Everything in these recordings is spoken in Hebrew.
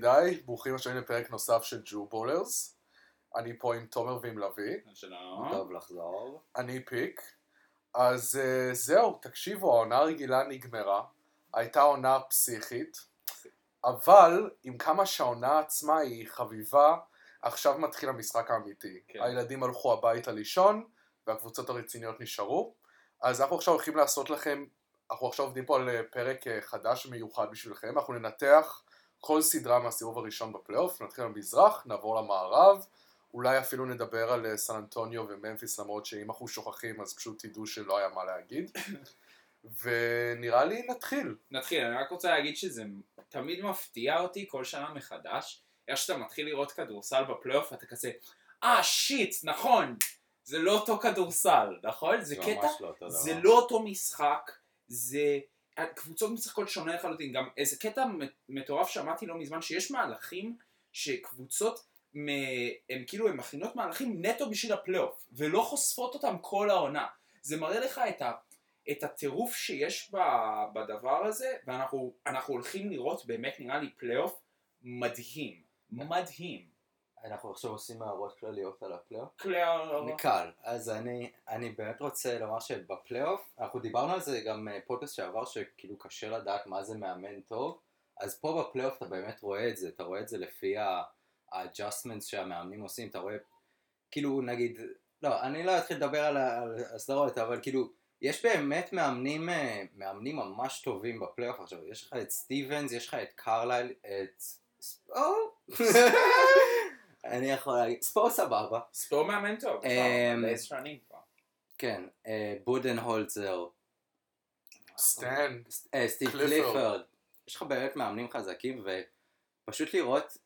ידידיי, ברוכים השבים לפרק נוסף של ג'ו בולרס. אני פה עם תומר ועם לביא, שלום. טוב לחזור. אני פיק. אז uh, זהו, תקשיבו, העונה הרגילה נגמרה, הייתה עונה פסיכית, אבל עם כמה שהעונה עצמה היא חביבה, עכשיו מתחיל המשחק האמיתי. כן. הילדים הלכו הביתה לישון, והקבוצות הרציניות נשארו. אז אנחנו עכשיו הולכים לעשות לכם, אנחנו עכשיו עובדים פה על אה, פרק אה, חדש מיוחד בשבילכם, אנחנו ננתח כל סדרה מהסיבוב הראשון בפלייאוף, נתחיל במזרח, נעבור למערב, אולי אפילו נדבר על אה, סן אנטוניו וממפיס, למרות שאם אנחנו שוכחים אז פשוט תדעו שלא היה מה להגיד. ונראה לי נתחיל. נתחיל, אני רק רוצה להגיד שזה תמיד מפתיע אותי כל שנה מחדש, איך שאתה מתחיל לראות כדורסל בפלייאוף אתה כזה, אה שיט, נכון, זה לא אותו כדורסל, נכון? זה קטע, לא דבר. זה לא אותו משחק, זה... קבוצות משחקות שונה לחלוטין, גם איזה קטע מטורף שמעתי לא מזמן, שיש מהלכים שקבוצות, מ... הם כאילו, הן מכינות מהלכים נטו בשביל הפלייאוף, ולא חושפות אותם כל העונה. זה מראה לך את, ה... את הטירוף שיש ב... בדבר הזה, ואנחנו אנחנו הולכים לראות באמת נראה לי פלייאוף מדהים, מדהים. אנחנו עכשיו עושים הערות כלליות על הפלייאוף. קלר... קל. אז אני, אני באמת רוצה לומר שבפלייאוף, אנחנו דיברנו על זה גם אה, פודקאסט שעבר, שכאילו קשה לדעת מה זה מאמן טוב, אז פה בפלייאוף אתה באמת רואה את זה, אתה רואה את זה לפי ה-adjustments שהמאמנים עושים, אתה רואה, כאילו נגיד, לא, אני לא אתחיל לדבר על ה- על הסדרות, אבל כאילו, יש באמת מאמנים, אה, מאמנים ממש טובים בפלייאוף עכשיו, יש לך את סטיבנס, יש לך את קרלייל, את... אני יכול להגיד, ספו סבבה, ספור מאמן טוב, אמ, כבר, שנים כבר. כן, אה, בודנהולצר, סטן, אה, סטיב קליפורד. קליפורד, יש לך באמת מאמנים חזקים ופשוט לראות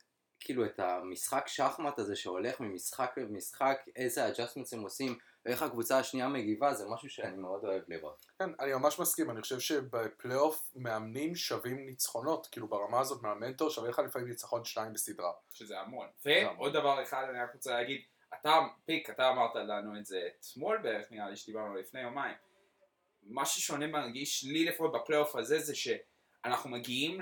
כאילו את המשחק שחמט הזה שהולך ממשחק למשחק, איזה adjustments הם עושים ואיך הקבוצה השנייה מגיבה זה משהו שאני מאוד אוהב לראות. כן, אני ממש מסכים, אני חושב שבפלייאוף מאמנים שווים ניצחונות, כאילו ברמה הזאת מאמן טוב שווה לך לפעמים ניצחון שניים בסדרה. שזה המון. ועוד דבר אחד אני רק רוצה להגיד, אתה, פיק, אתה אמרת לנו את זה אתמול בערך, נראה לי שדיברנו לפני יומיים. מה ששונה מרגיש לי לפחות בפלייאוף הזה זה שאנחנו מגיעים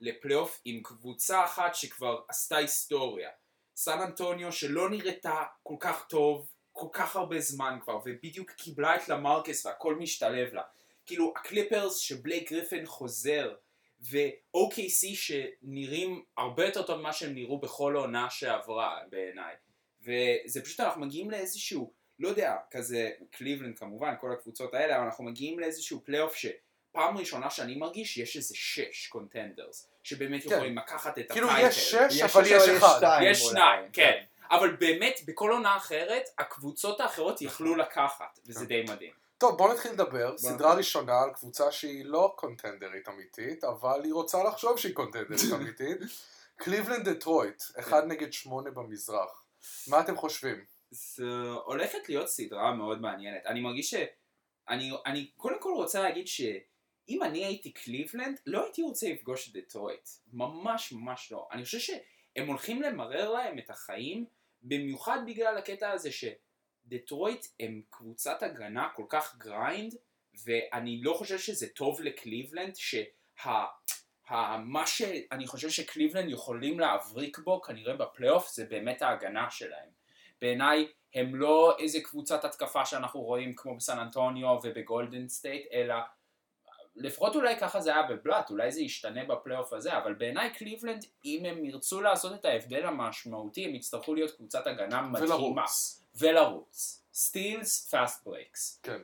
לפלייאוף עם קבוצה אחת שכבר עשתה היסטוריה. סן אנטוניו שלא נראתה כל כך טוב כל כך הרבה זמן כבר, ובדיוק קיבלה את למרקס והכל משתלב לה. כאילו הקליפרס שבלייק גריפן חוזר, ו-OKC שנראים הרבה יותר טוב ממה שהם נראו בכל העונה שעברה בעיניי. וזה פשוט אנחנו מגיעים לאיזשהו, לא יודע, כזה קליבלנד כמובן, כל הקבוצות האלה, אבל אנחנו מגיעים לאיזשהו פלייאוף שפעם ראשונה שאני מרגיש יש איזה שש contenders, שבאמת כן. יכולים לקחת את כאילו ה title. יש שש, יש אבל יש אחד. יש. שניים, כן. אבל באמת, בכל עונה אחרת, הקבוצות האחרות יכלו לקחת, וזה די מדהים. טוב, בוא נתחיל לדבר. סדרה נתחיל. ראשונה על קבוצה שהיא לא contender ית אמיתית, אבל היא רוצה לחשוב שהיא contender ית אמיתית. קליבלנד דטרויט, אחד נגד שמונה במזרח. מה אתם חושבים? זו הולכת להיות סדרה מאוד מעניינת. אני מרגיש ש... אני, אני קודם כל רוצה להגיד שאם אני הייתי קליבלנד, לא הייתי רוצה לפגוש את דטרויט. ממש ממש לא. אני חושב שהם הולכים למרר להם את החיים, במיוחד בגלל הקטע הזה שדטרויט הם קבוצת הגנה כל כך grind, ואני לא חושב שזה טוב לקליבלנד, שה... מה שאני חושב שקליבלנד יכולים להבריק בו כנראה בפלייאוף זה באמת ההגנה שלהם. בעיניי הם לא איזה קבוצת התקפה שאנחנו רואים כמו בסן אנטוניו ובגולדן סטייט, אלא לפחות אולי ככה זה היה בבלאט, אולי זה ישתנה בפלייאוף הזה, אבל בעיניי קליבלנד, אם הם ירצו לעשות את ההבדל המשמעותי, הם יצטרכו להיות קבוצת הגנה מדהימה. ולרוץ. ולרוץ. steals, fast breaks. כן.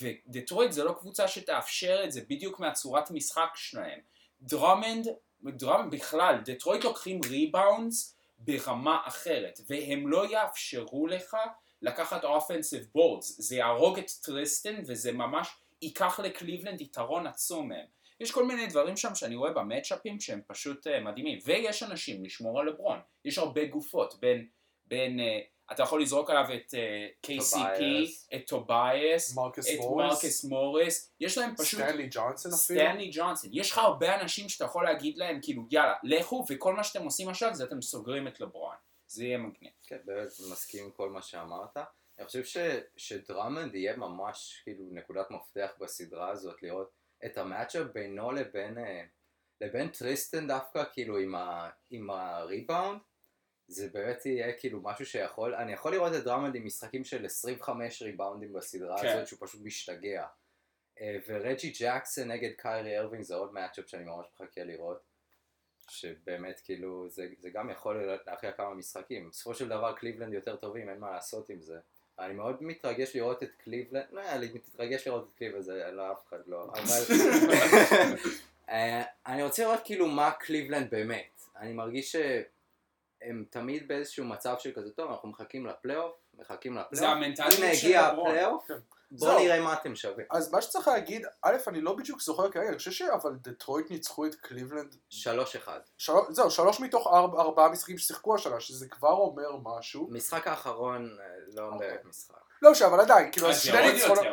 ודטרויט זה לא קבוצה שתאפשר את זה בדיוק מהצורת משחק שלהם. דרומנד, דרומנד בכלל, דטרויט לוקחים rebounds ברמה אחרת, והם לא יאפשרו לך לקחת offensive boards, זה יהרוג את טריסטן וזה ממש ייקח לקליבלנד יתרון עצום מהם. יש כל מיני דברים שם שאני רואה ב matchup ים שהם פשוט אה, מדהימים, ויש אנשים לשמור על לברון, יש הרבה גופות בין, בין אה, אתה יכול לזרוק עליו את אה, KCP, טובייס. את טובייס, את מרקס מוריס, יש להם פשוט סטנלי ג'ונסון אפילו. סטנלי ג'ונסון, יש לך הרבה אנשים שאתה יכול להגיד להם כאילו יאללה לכו וכל מה שאתם עושים עכשיו זה אתם סוגרים את לברון, זה יהיה מגניב. כן, באמת מסכים עם כל מה שאמרת. אני חושב ש, שדרמנד יהיה ממש כאילו נקודת מפתח בסדרה הזאת, לראות את ה matchup בינו לבין, אה, לבין טריסטן דווקא, כאילו עם, ה, עם הריבאונד, זה באמת יהיה כאילו משהו שיכול, אני יכול לראות את דרמנד עם משחקים של 25 ריבאונדים בסדרה כן. הזאת, שהוא פשוט משתגע. אה, ורג'י ג'קסון נגד קיירי ארווינג זה עוד matchup שאני ממש מחכה לראות. שבאמת כאילו זה, זה גם יכול להכריע כמה משחקים. בסופו של דבר קליבלנד יותר טובים, אין מה לעשות עם זה. אני מאוד מתרגש לראות את קליבלנד, לא לא מתרגש לראות את קליבלנד, זה לא אף אחד לא, אבל אה, אני רוצה לראות כאילו מה קליבלנד באמת. אני מרגיש שהם תמיד באיזשהו מצב של כזה, טוב, אנחנו מחכים לפלייאוף, מחכים זה לפלייאוף, המנטליות הנה של הגיע לברון. הפלייאוף, כן. בואו. נראה מה אתם שווים. אז מה שצריך להגיד, א', אני לא בדיוק זוכר כרגע, אני חושב שאבל דטרויט ניצחו את קליבלנד, שלוש אחד. של... זהו, שלוש מתוך ארבע, ארבעה משחקים ששיחקו השנה, שזה כבר אומר משהו. משחק האחרון אה, לא אוקיי. באמת משחק. לא משנה, אבל עדיין, כאילו, אז שני ניצחונות...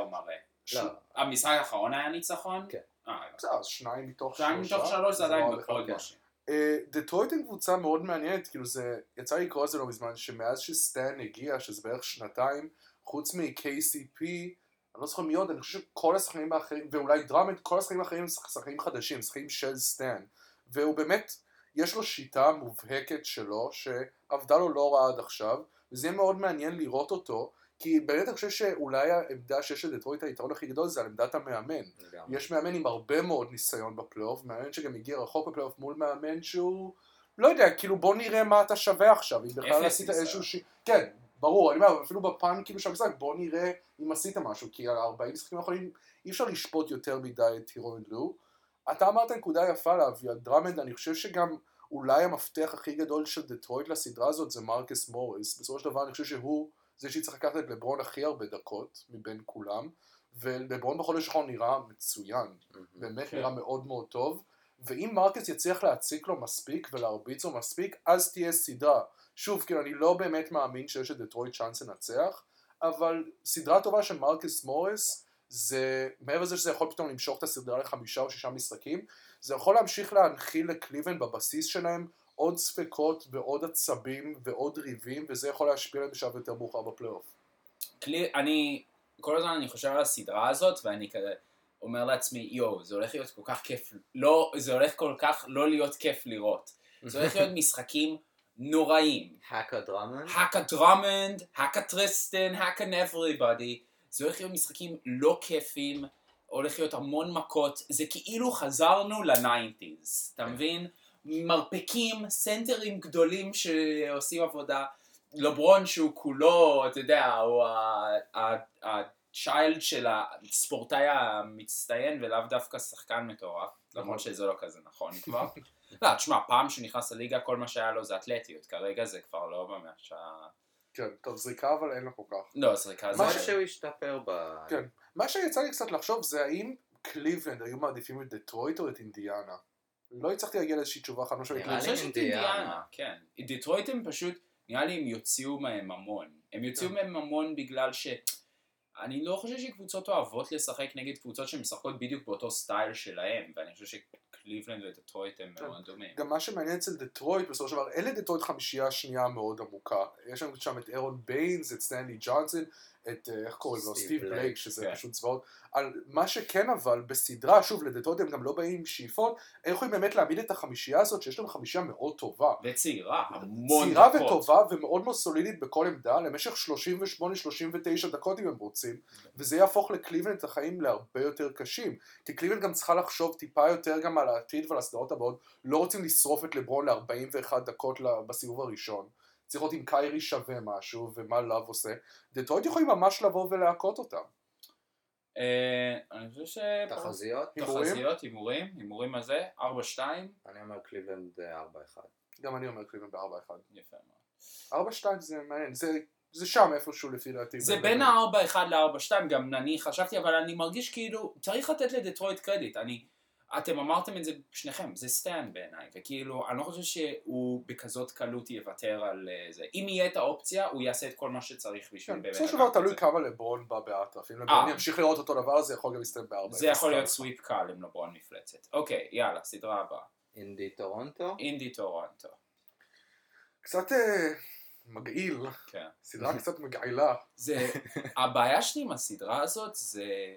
ש- לא, המשחק האחרון היה ניצחון? כן. אה, בסדר, אז שניים מתוך שניים מתוך שלוש זה עדיין מאוד מאוד אחד. מרשים. אה, דטרויט הם קבוצה מאוד מעניינת, כאילו זה, יצא לי לקרוא את זה לא מזמן, שמאז שסטן הגיע, שזה בערך שנתיים, חוץ מ-KCP, אני לא זוכר מי עוד, אני חושב שכל השחקנים האחרים, ואולי דראמד, כל השחקנים האחרים הם שחקנים חדשים, שחקנים של סטן, והוא באמת, יש לו שיטה מובהקת שלו, שעבדה לו לא רע עד עכשיו, וזה יהיה מאוד מעניין לראות אותו, כי באמת אני חושב שאולי העמדה שיש לדטרויט היתרון הכי גדול זה על עמדת המאמן. לגמרי. יש מאמן עם הרבה מאוד ניסיון בפלייאוף, מאמן שגם הגיע רחוק בפלייאוף מול מאמן שהוא, לא יודע, כאילו בוא נראה מה אתה שווה עכשיו, אם בכלל עשית. איזשהו ש... כן, ברור, אני אומר, אפילו בפן כאילו של המשחק, בוא נראה אם עשית משהו, כי על 40 משחקים האחרונים אי אפשר לשפוט יותר מדי את הירון לו. אתה אמרת נקודה יפה להביא על דרמנד, אני חושב שגם אולי המפתח הכי גדול של דטרויט לסדרה הזאת זה מרקס מוריס, בסופו של דבר אני חושב שהוא זה שיצטרך לקחת את לברון הכי הרבה דקות מבין כולם, ולברון בחודש האחרון נראה מצוין. באמת כן. נראה מאוד מאוד טוב, ואם מרקס יצליח להציק לו מספיק ולהרביץ לו מספיק, אז תהיה סדרה. שוב, כאילו אני לא באמת מאמין שיש לדטרויט צ'אנס לנצח, אבל סדרה טובה של מרקס מוריס, זה, מעבר לזה שזה יכול פתאום למשוך את הסדרה לחמישה או שישה משחקים, זה יכול להמשיך להנחיל לקליבלנד בבסיס שלהם עוד ספקות ועוד עצבים ועוד ריבים, וזה יכול להשפיע עליהם בשלב יותר מאוחר בפלייאוף. אני, כל הזמן אני חושב על הסדרה הזאת, ואני כזה אומר לעצמי, יואו, זה הולך להיות כל כך כיף, לא, זה הולך כל כך לא להיות כיף לראות. זה הולך להיות משחקים נוראים. האקה דרמנד. האקה דרמנד, האקה טריסטן, האקה everybody. זה הולך להיות משחקים לא כיפים, הולך להיות המון מכות, זה כאילו חזרנו לניינטיז, אתה מבין? מרפקים, סנטרים גדולים שעושים עבודה, לברון שהוא כולו, אתה יודע, הוא הצ'יילד של הספורטאי המצטיין ולאו דווקא שחקן מטורף, למרות שזה לא כזה נכון כבר. לא, תשמע, פעם שהוא נכנס לליגה כל מה שהיה לו זה אתלטיות, כרגע זה כבר לא ממש ה... כן, טוב, זריקה אבל אין לו כל כך. לא, זריקה זה... מה שהוא השתפר ב... כן. מה שיצא לי קצת לחשוב זה האם קליבלנד היו מעדיפים את דטרויט או את אינדיאנה. לא הצלחתי להגיע לאיזושהי תשובה חד משמעית. נראה אני לי חושב שאת אינדיאנה. כן. דיטרויט הם פשוט, נראה לי הם יוציאו מהם המון. הם יוציאו כן. מהם המון בגלל ש... אני לא חושב שקבוצות אוהבות לשחק נגד קבוצות שמשחקות בדיוק באותו style שלהם, ואני חושב שקליבלנד ודיטרויט הם כן. מאוד דומים. גם מה שמעניין אצל דטרויט, בסופו של דבר, אין לדטרויט חמישייה שנייה מאוד עמוקה. יש לנו שם את ארון ביינס, את סטנלי ג'ונסון, את, אה, איך קוראים לו, סטיב בלייק, שזה כן. פשוט זוועות. על מה שכן אבל, בסדרה, שוב, לדטרויט הם גם לא באים עם שאיפות, הם יכולים באמת להעמיד את החמישייה הזאת, שיש להם חמישייה מאוד טובה. וצעירה, המון צעירה דקות. וטובה ומאוד מאוד סולידית בכל עמדה למשך 38-39 דקות אם הם רוצים וזה יהפוך לקליבלנד את החיים להרבה יותר קשים כי קליבלנד גם צריכה לחשוב טיפה יותר גם על העתיד ועל הסדרות הבאות לא רוצים לשרוף את לברון ל-41 דקות בסיבוב הראשון צריך לראות אם קיירי שווה משהו ומה לאב עושה דטרויט יכולים ממש לבוא ולהכות אותם אה, אני חושב ש... תחזיות? תחזיות, הימורים, הימורים מה זה? 4-2? אני אומר קליבלנד אה, 4-1. גם אני אומר קליבלנד ב-4-1 יפה מאוד. 4-2 זה מעניין זה, זה שם איפשהו לפי דעתי זה בין- בין ה-4-1 ל-4-2, גם אני חשבתי, אבל אני מרגיש כאילו, צריך לתת לדטרויט קרדיט. אני, אתם אמרתם את זה שניכם, זה סטן בעיניי, וכאילו, אני לא חושב שהוא בכזאת קלות יוותר על אה, זה. אם יהיה את האופציה, הוא יעשה את כל מה שצריך בשביל כן, באמת בסופו של דבר תלוי. כמה לברון בא באטרף, אם לברון אה. ימשיך לראות אותו דבר זה יכול גם להסתיים בארבע. זה יכול להיות. סוויפ קל עם לברון מפלצת. אוקיי, יאללה, סדרה הבאה. אינדי טורונטו? אינדי טורונטו. קצת אה, מגעיל, כן. סדרה קצת מגעילה. זה, הבעיה שלי עם הסדרה הזאת זה,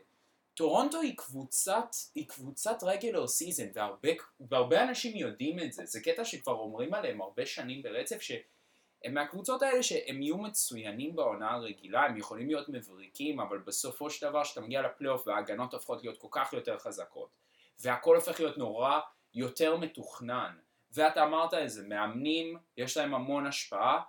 טורונטו היא קבוצת, היא קבוצת regular season, והרבה, והרבה אנשים יודעים את זה. זה קטע שכבר אומרים עליהם הרבה שנים ברצף, שהם מהקבוצות האלה שהם יהיו מצוינים בעונה הרגילה, הם יכולים להיות מבריקים, אבל בסופו של דבר כשאתה מגיע לפלייאוף וההגנות הופכות להיות כל כך יותר חזקות, והכל הופך להיות נורא יותר מתוכנן, ואתה אמרת איזה, מאמנים, יש להם המון השפעה,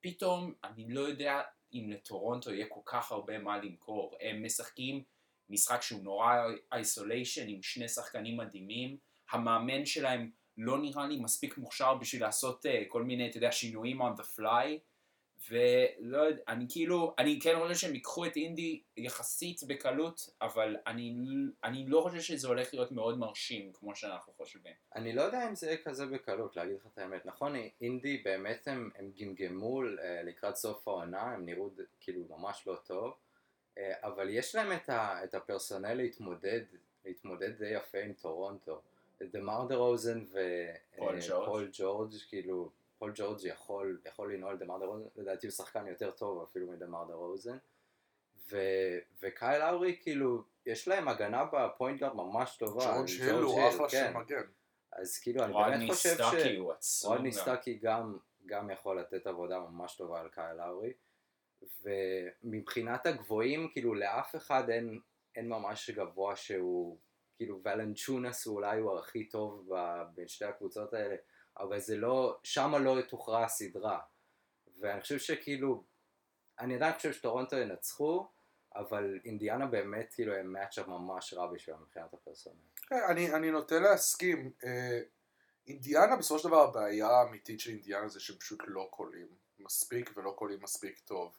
פתאום אני לא יודע אם לטורונטו יהיה כל כך הרבה מה למכור. הם משחקים משחק שהוא נורא איסוליישן עם שני שחקנים מדהימים, המאמן שלהם לא נראה לי מספיק מוכשר בשביל לעשות uh, כל מיני, אתה יודע, שינויים on the fly, ולא יודע, אני כאילו, אני כן חושב שהם ייקחו את אינדי יחסית בקלות, אבל אני, אני לא חושב שזה הולך להיות מאוד מרשים כמו שאנחנו חושבים. אני לא יודע אם זה יהיה כזה בקלות, להגיד לך את האמת. נכון, אינדי באמת הם, הם גמגמו אה, לקראת סוף העונה, הם נראו כאילו ממש לא טוב, אבל יש להם את, ה, את ה personnel להתמודד, להתמודד די יפה עם טורונטו. דמר דה רוזן ופול ג'ורג', כאילו, פול ג'ורג' יכול, יכול לנעול דמר דה רוזן, לדעתי הוא שחקן יותר טוב אפילו מדמר דה רוזן. ו, וקייל לאורי, כאילו, יש להם הגנה ב point guard ממש טובה. ג'ורג' היל הוא אחלה של כן. מגן. אז כאילו, אני באמת חושב ש... רודני סטאקי הוא עצום. רודני סטאקי גם, גם יכול לתת עבודה ממש טובה על קייל לאורי. ומבחינת הגבוהים, כאילו לאף אחד אין, אין ממש גבוה שהוא, כאילו ולנצ'ונאס הוא אולי הוא הכי טוב בין שתי הקבוצות האלה, אבל זה לא, שמה לא תוכרע הסדרה. ואני חושב שכאילו, אני עדיין חושב שטורונטו ינצחו, אבל אינדיאנה באמת כאילו הם matchup ממש רע בשבילם מבחינת ה personnel. כן, אני, אני נוטה להסכים. אה, אינדיאנה בסופו של דבר הבעיה האמיתית של אינדיאנה זה שהם פשוט לא קולים מספיק ולא קולים מספיק טוב.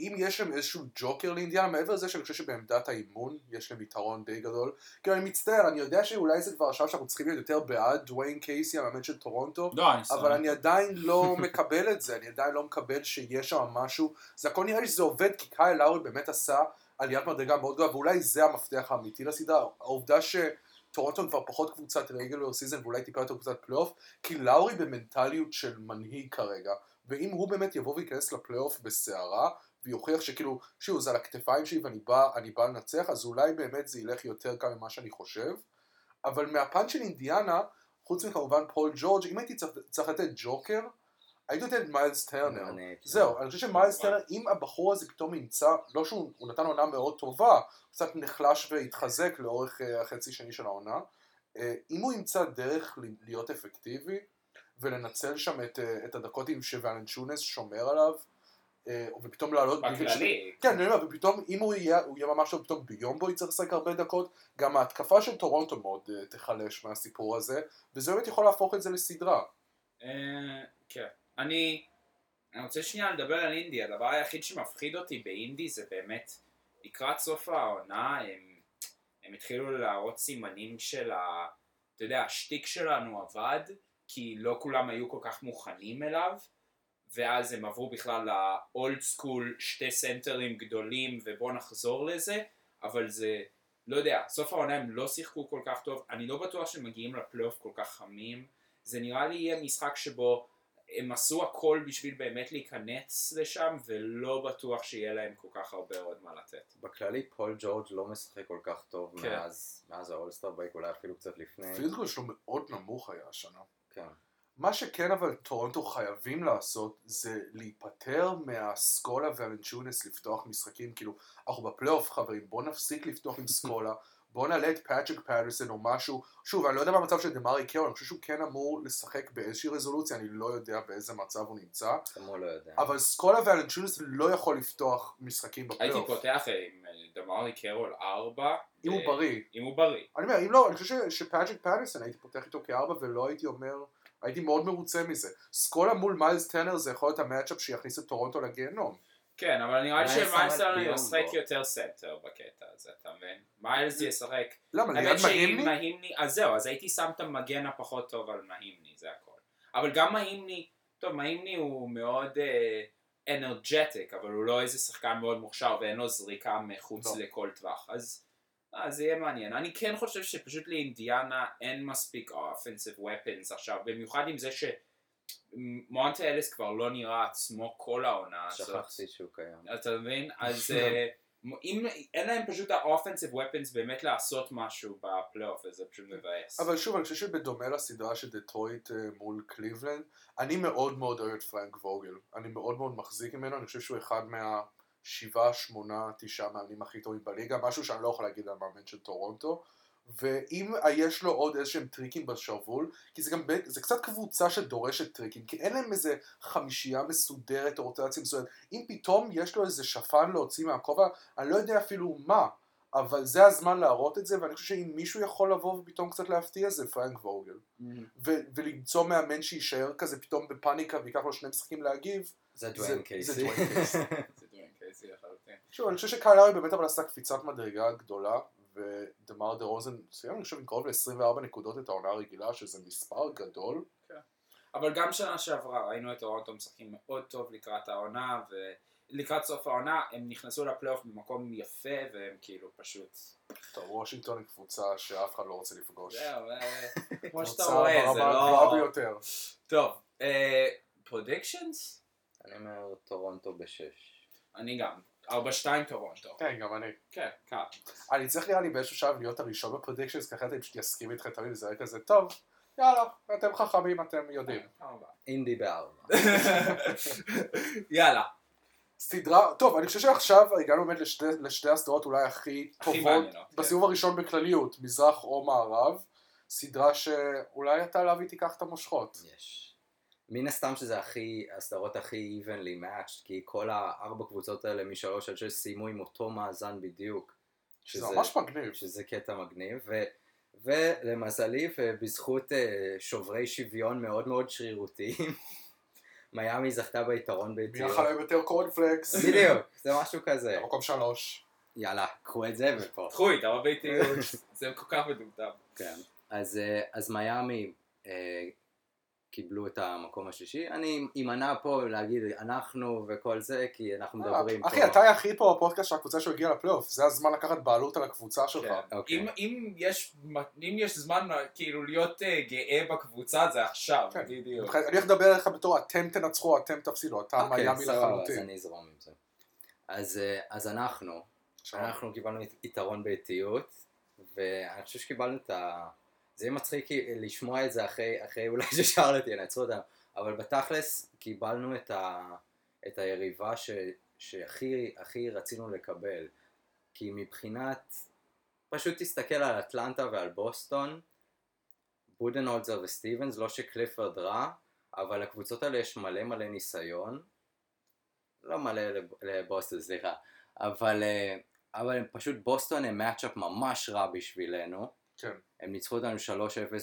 אם יש שם איזשהו ג'וקר לאינדיאנה, מעבר לזה שאני חושב שבעמדת האימון יש להם יתרון די גדול, כאילו אני מצטער, אני יודע שאולי זה כבר עכשיו שאנחנו צריכים להיות יותר בעד דוויין קייסי, המאמן של טורונטו, לא, אבל אני עדיין לא מקבל את זה, אני עדיין לא מקבל שיש שם משהו, זה הכל נראה לי שזה עובד כי קייל לאורי באמת עשה עליית מדרגה מאוד גדולה, ואולי זה המפתח האמיתי לסדרה, העובדה ש... טורונטו כבר פחות קבוצת regular season ואולי טיפה יותר קבוצת פלייאוף, כי לאורי במנטליות של מנהיג כרגע, ואם הוא באמת יבוא וייכנס לפלייאוף בסערה, ויוכיח שכאילו, שוב, זה על הכתפיים שלי ואני בא, בא לנצח, אז אולי באמת זה ילך יותר קל ממה שאני חושב. אבל מהפן של אינדיאנה, חוץ מכמובן פול ג'ורג', אם הייתי צריך, צריך לתת ג'וקר, הייתי נותן את מיילס טרנר. זהו, אני חושב שמיילס טרנר, אם הבחור הזה פתאום ימצא, לא שהוא נתן עונה מאוד טובה, קצת נחלש והתחזק לאורך uh, החצי שני של העונה, uh, אם הוא ימצא דרך להיות אפקטיבי, ולנצל שם את, uh, את הדקות עם שוואלנצ'ונס שומר עליו, אה, ופתאום לעלות... בכללי. כן, אני אומר, ופתאום אם הוא יהיה, הוא יהיה ממש טוב, פתאום ביום בו יצטרך לשחק הרבה דקות, גם ההתקפה של טורונטו מאוד uh, תיחלש מהסיפור הזה, וזה באמת יכול להפוך את זה לסדרה. כן. אני, אני רוצה שנייה לדבר על אינדי, הדבר היחיד שמפחיד אותי באינדי זה באמת, לקראת סוף העונה הם, הם התחילו להראות סימנים של ה... אתה יודע, השטיק שלנו עבד, כי לא כולם היו כל כך מוכנים אליו. ואז הם עברו בכלל ל old school, שתי סנטרים גדולים ובואו נחזור לזה, אבל זה, לא יודע, סוף העונה הם לא שיחקו כל כך טוב, אני לא בטוח שהם מגיעים לפלייאוף כל כך חמים, זה נראה לי יהיה משחק שבו הם עשו הכל בשביל באמת להיכנס לשם, ולא בטוח שיהיה להם כל כך הרבה עוד מה לתת. בכללי פול ג'ורג' לא משחק כל כך טוב כן. מאז, מאז ה All-Star break, אולי אפילו קצת לפני. ה physical שלו מאוד נמוך היה השנה. כן. מה שכן אבל טורונטו חייבים לעשות זה להיפטר מהסקולה וולנצ'ונאס לפתוח משחקים כאילו אנחנו בפלייאוף חברים בוא נפסיק לפתוח עם סקולה בוא נעלה את פטריק פאטרסון או משהו. שוב אני לא יודע מה המצב של דמארי קרול אני חושב שהוא כן אמור לשחק באיזושהי רזולוציה אני לא יודע באיזה מצב הוא נמצא. לא אבל סקולה וולנצ'ונאס לא יכול לפתוח משחקים בפלייאוף. הייתי פותח עם אה, דמארי קרול 4 אם הוא בריא. אם הוא בריא. אני אומר אם לא אני חושב שפטריק פאטרסון הייתי פותח איתו כארבע ולא הייתי אומר הייתי מאוד מרוצה מזה. סקולה מול מיילס טרנר זה יכול להיות ה matchup שיכניס את טורונטו לגיהנום. כן, אבל נראה לי שמיילס טרנר ישחק יותר סנטר בקטע הזה, אתה מבין? מיילס ישחק... למה, ליד מהינמי? אז זהו, אז הייתי שם את המגן הפחות טוב על מהינמי, זה הכל. אבל גם מהינמי, טוב, מהינמי הוא מאוד אנרג'טיק, אבל הוא לא איזה שחקן מאוד מוכשר ואין לו זריקה מחוץ לא. לכל טווח. אז... אה, זה יהיה מעניין. אני כן חושב שפשוט לאינדיאנה אין מספיק offensive ו fence עכשיו, במיוחד עם זה שמונטה אליס כבר לא נראה עצמו כל העונה הזאת. שכחתי שהוא קיים. אתה מבין? אז uh, אם אין להם פשוט ה offensive ו fence באמת לעשות משהו בפלייאוף הזה, פשוט מבאס. אבל שוב, אני חושב שבדומה לסדרה של דטרויט אה, מול קליבלנד, אני מאוד מאוד אוהב את פרנק ווגל. אני מאוד מאוד מחזיק ממנו, אני חושב שהוא אחד מהשבעה, שמונה, תשעה מאמנים הכי טובים בליגה, משהו שאני לא יכול להגיד על המאמן של טורונטו. ואם יש לו עוד איזה שהם טריקים בשרוול, כי זה גם, זה קצת קבוצה שדורשת טריקים, כי אין להם איזה חמישייה מסודרת או רוטציה מסודרת. אם פתאום יש לו איזה שפן להוציא מהכובע, אני לא יודע אפילו מה, אבל זה הזמן להראות את זה, ואני חושב שאם מישהו יכול לבוא ופתאום קצת להפתיע זה פרנק ווגל. ו- ולמצוא מאמן שיישאר כזה פתאום בפאניקה וייקח לו שני משחקים להגיב, זה דוויין זה קייסי. זה. שוב, אני חושב שקהלרי באמת אבל עשה קפיצת מדרגה גדולה, ודמר דה רוזן סיים, אני חושב, עם קרוב ל-24 נקודות את העונה הרגילה, שזה מספר גדול. אבל גם שנה שעברה ראינו את טורונטו משחקים מאוד טוב לקראת העונה, ולקראת סוף העונה הם נכנסו לפלייאוף במקום יפה, והם כאילו פשוט... טוב, וושינגטון היא קבוצה שאף אחד לא רוצה לפגוש. זהו, אה, כמו שאתה קבוצה רואה, זה ברמה הגבוהה לא... ביותר. טוב, predictions? אני אומר טורונטו בשש. אני גם. 4-2 טורונטו. כן, גם אני. כן, קל. אני צריך נראה לי באיזשהו שלב להיות הראשון ב predictions, כי אחרת אני פשוט אסכים איתכם תמיד, זה יהיה כזה, טוב, יאללה, אתם חכמים, אתם יודעים. הבאה. אינדי בארבע. יאללה. סדרה, טוב, אני חושב שעכשיו הגענו באמת לשתי, לשתי הסדרות אולי הכי טובות כן. בסיבוב הראשון בכלליות, מזרח או מערב, סדרה שאולי אתה להביא תיקח את המושכות. יש. מן הסתם שזה הכי, הסדרות הכי evenly matched, כי כל הארבע קבוצות האלה משלוש עד שש סיימו עם אותו מאזן בדיוק. שזה ממש מגניב. שזה קטע מגניב, ו, ולמזלי ובזכות אה, שוברי שוויון מאוד מאוד שרירותיים, מיאמי זכתה ביתרון מי ביתיות. אכל להם יותר קורנפלקס? בדיוק, זה משהו כזה. מקום שלוש. יאללה, קחו את זה ופה. קחו איתה בביתיות. זה כל כך מטומטם. כן. אז, אה, אז מיאמי אה, קיבלו את המקום השלישי. אני אמנע פה להגיד אנחנו וכל זה, כי אנחנו מדברים פה... אחי, אתה היחיד פה בפודקאסט של הקבוצה שהגיעה לפלייאוף, זה הזמן לקחת בעלות על הקבוצה שלך. כן. אוקיי. אם- אם יש אם יש זמן כאילו להיות אה, גאה בקבוצה זה עכשיו, כן. בדיוק. אני הולך לדבר אליך בתור אתם תנצחו, אתם תפסידו, אתה אוקיי, מיאמי סבבה, אז לחלוטין. אני אזרום עם זה. אז, אה, אז אנחנו, אנחנו קיבלנו ית- יתרון באיטיות, ואני חושב שקיבלנו את ה... זה מצחיק לשמוע את זה אחרי, אחרי אולי ששרלט ינצחו אותנו, אבל בתכלס קיבלנו את, ה, את היריבה ש, שהכי הכי רצינו לקבל. כי מבחינת, פשוט תסתכל על אטלנטה ועל בוסטון, בודנהולזר וסטיבנס, לא שקליפורד רע, אבל לקבוצות האלה יש מלא מלא ניסיון, לא מלא לב- לבוסטון, סליחה, אבל, אה, אבל פשוט, בוסטון הם matchup ממש רע בשבילנו. כן. הם ניצחו אותנו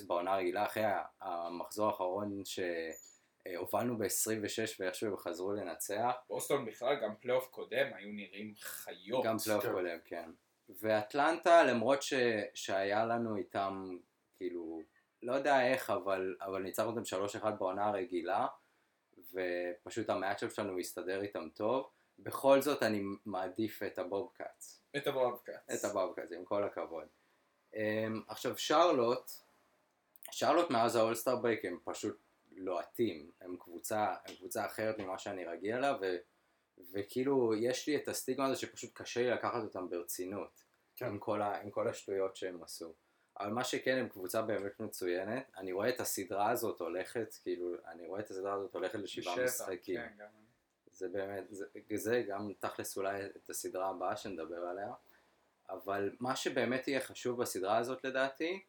3-0 בעונה הרגילה אחרי המחזור האחרון שהובלנו ב-26 ואיכשהו הם חזרו לנצח. בוסטון בכלל גם פלייאוף קודם היו נראים חיות. גם פלייאוף כן. קודם, כן. ואטלנטה, למרות ש... שהיה לנו איתם, כאילו, לא יודע איך, אבל, אבל ניצחנו אותם 3-1 בעונה הרגילה, ופשוט ה matchup שלנו הסתדר איתם טוב. בכל זאת אני מעדיף את הבובקאטס. את הבובקאטס. את הבובקאטס, עם כל הכבוד. Um, עכשיו שרלוט, שרלוט מאז ה All-Star break הם פשוט לוהטים, הם קבוצה, הם קבוצה אחרת ממה שאני רגיל לה, ו, וכאילו יש לי את הסטיגמה הזו שפשוט קשה לי לקחת אותם ברצינות, כן. עם, כל ה, עם כל השטויות שהם עשו. אבל מה שכן, הם קבוצה באמת מצוינת, אני רואה את הסדרה הזאת הולכת, כאילו, אני רואה את הסדרה הזאת הולכת לשבעה משחקים. כן, גם. זה באמת, זה, זה גם תכלס אולי את הסדרה הבאה שנדבר עליה, אבל מה שבאמת יהיה חשוב בסדרה הזאת לדעתי,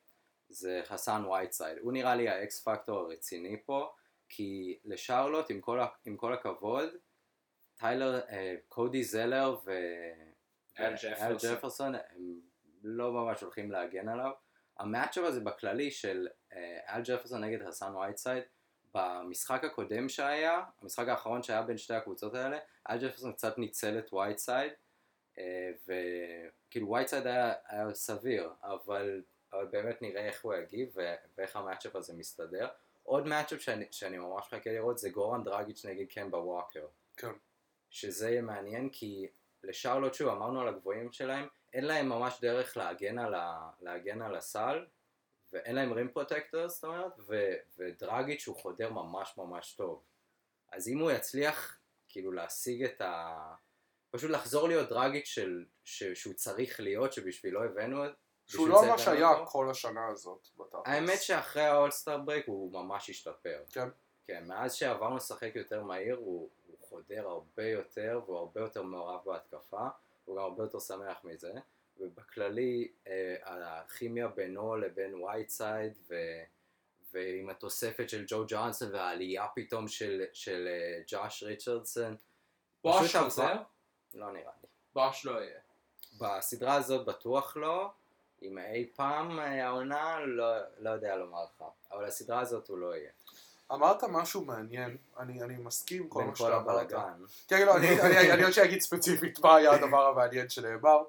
זה חסן וייטסייד. הוא נראה לי ה X factor הרציני פה, כי לשרלוט, עם כל, עם כל הכבוד, טיילר, אה, קודי זלר ואל ג'פרסון. הם לא ממש הולכים להגן עליו. ה matchup הזה בכללי של אה, אל ג'פרסון נגד חסן וייטסייד, במשחק הקודם שהיה, המשחק האחרון שהיה בין שתי הקבוצות האלה, אל ג'פרסון קצת ניצל את וייטסייד, וכאילו וייטסייד היה, היה סביר, אבל, אבל באמת נראה איך הוא יגיב ו- ואיך המאצ'אפ הזה מסתדר. עוד מאצ'אפ שאני, שאני ממש מחכה לראות זה גורן דרגיץ' נגד קמבה ווקר. כן. שזה יהיה מעניין כי לשרלוט שוב אמרנו על הגבוהים שלהם אין להם ממש דרך להגן על, ה, להגן על הסל ואין להם רים פרוטקטור זאת אומרת ו, ודרגיץ' הוא חודר ממש ממש טוב אז אם הוא יצליח כאילו להשיג את, ה, פשוט לחזור להיות דרגיץ' של, ש, שהוא צריך להיות, שבשבילו הבאנו את... שהוא לא מה שהיה אותו. כל השנה הזאת. בתכלס. האמת שאחרי ה All-Star break הוא ממש השתפר. כן. כן, מאז שעברנו לשחק יותר מהיר הוא, הוא חודר הרבה יותר והוא הרבה יותר מעורב בהתקפה, הוא גם הרבה יותר שמח מזה, ובכללי אה, הכימיה בינו לבין וייטסייד ו... ועם התוספת של ג'ו ג'ונסון והעלייה פתאום של, של אה, ג'וש ריצ'רדסון, חוזר? עבר- לא נראה לי. בוש לא יהיה. בסדרה הזאת בטוח לא, אם אי פעם אה, העונה, לא, לא יודע לומר לך, אבל הסדרה הזאת הוא לא יהיה. אמרת משהו מעניין, אני, אני מסכים כל בין מה כל שאתה אמרת. הבלאגן. כן, לא, אני, אני, אני עוד שאגיד ספציפית מה היה הדבר המעניין שנאמר.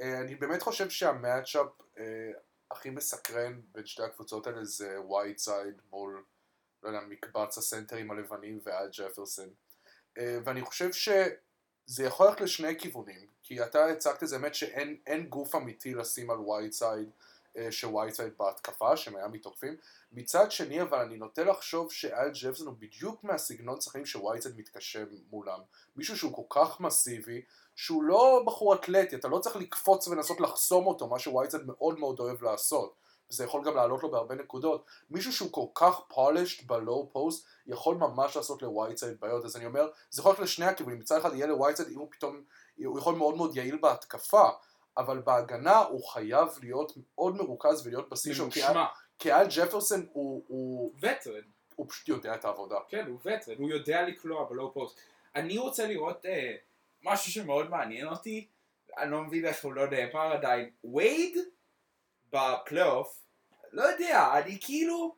אה, אני באמת חושב שה matchup אה, הכי מסקרן בין שתי הקבוצות האלה זה וייטסייד מול, לא יודע, מקבץ הסנטרים הלבנים ועד ג'פרסון. ואני חושב שזה יכול ללכת לשני כיוונים, כי אתה הצגת את זה באמת שאין אין גוף אמיתי לשים על וייטסייד, שווייטסייד בהתקפה, שמיאמי תוקפים. מצד שני, אבל אני נוטה לחשוב שאל ג'פרסון הוא בדיוק מהסגנון שחקנים שווייטסייד מתקשה מולם. מישהו שהוא כל כך מסיבי, שהוא לא בחור אתלטי, אתה לא צריך לקפוץ ולנסות לחסום אותו, מה שווייטסייד מאוד מאוד אוהב לעשות. וזה יכול גם לעלות לו בהרבה נקודות. מישהו שהוא כל כך polished ב low post, יכול ממש לעשות לווייטסייד בעיות. אז אני אומר, זה יכול להיות לשני הכיוונים. מצד אחד יהיה לווייטסייד, אם הוא פתאום, הוא יכול מאוד מאוד יעיל בהתקפה, אבל בהגנה הוא חייב להיות מאוד מרוכז ולהיות בשיא שלו. כי אל ג'פרסון הוא, הוא, veteran. הוא פשוט יודע את העבודה. כן, הוא veteran, הוא יודע לקלוע ב low post. אני רוצה לראות אה, משהו שמאוד מעניין אותי, אני לא מבין איך הוא לא נאמר עדיין. וייד בפלייאוף, לא יודע, אני כאילו,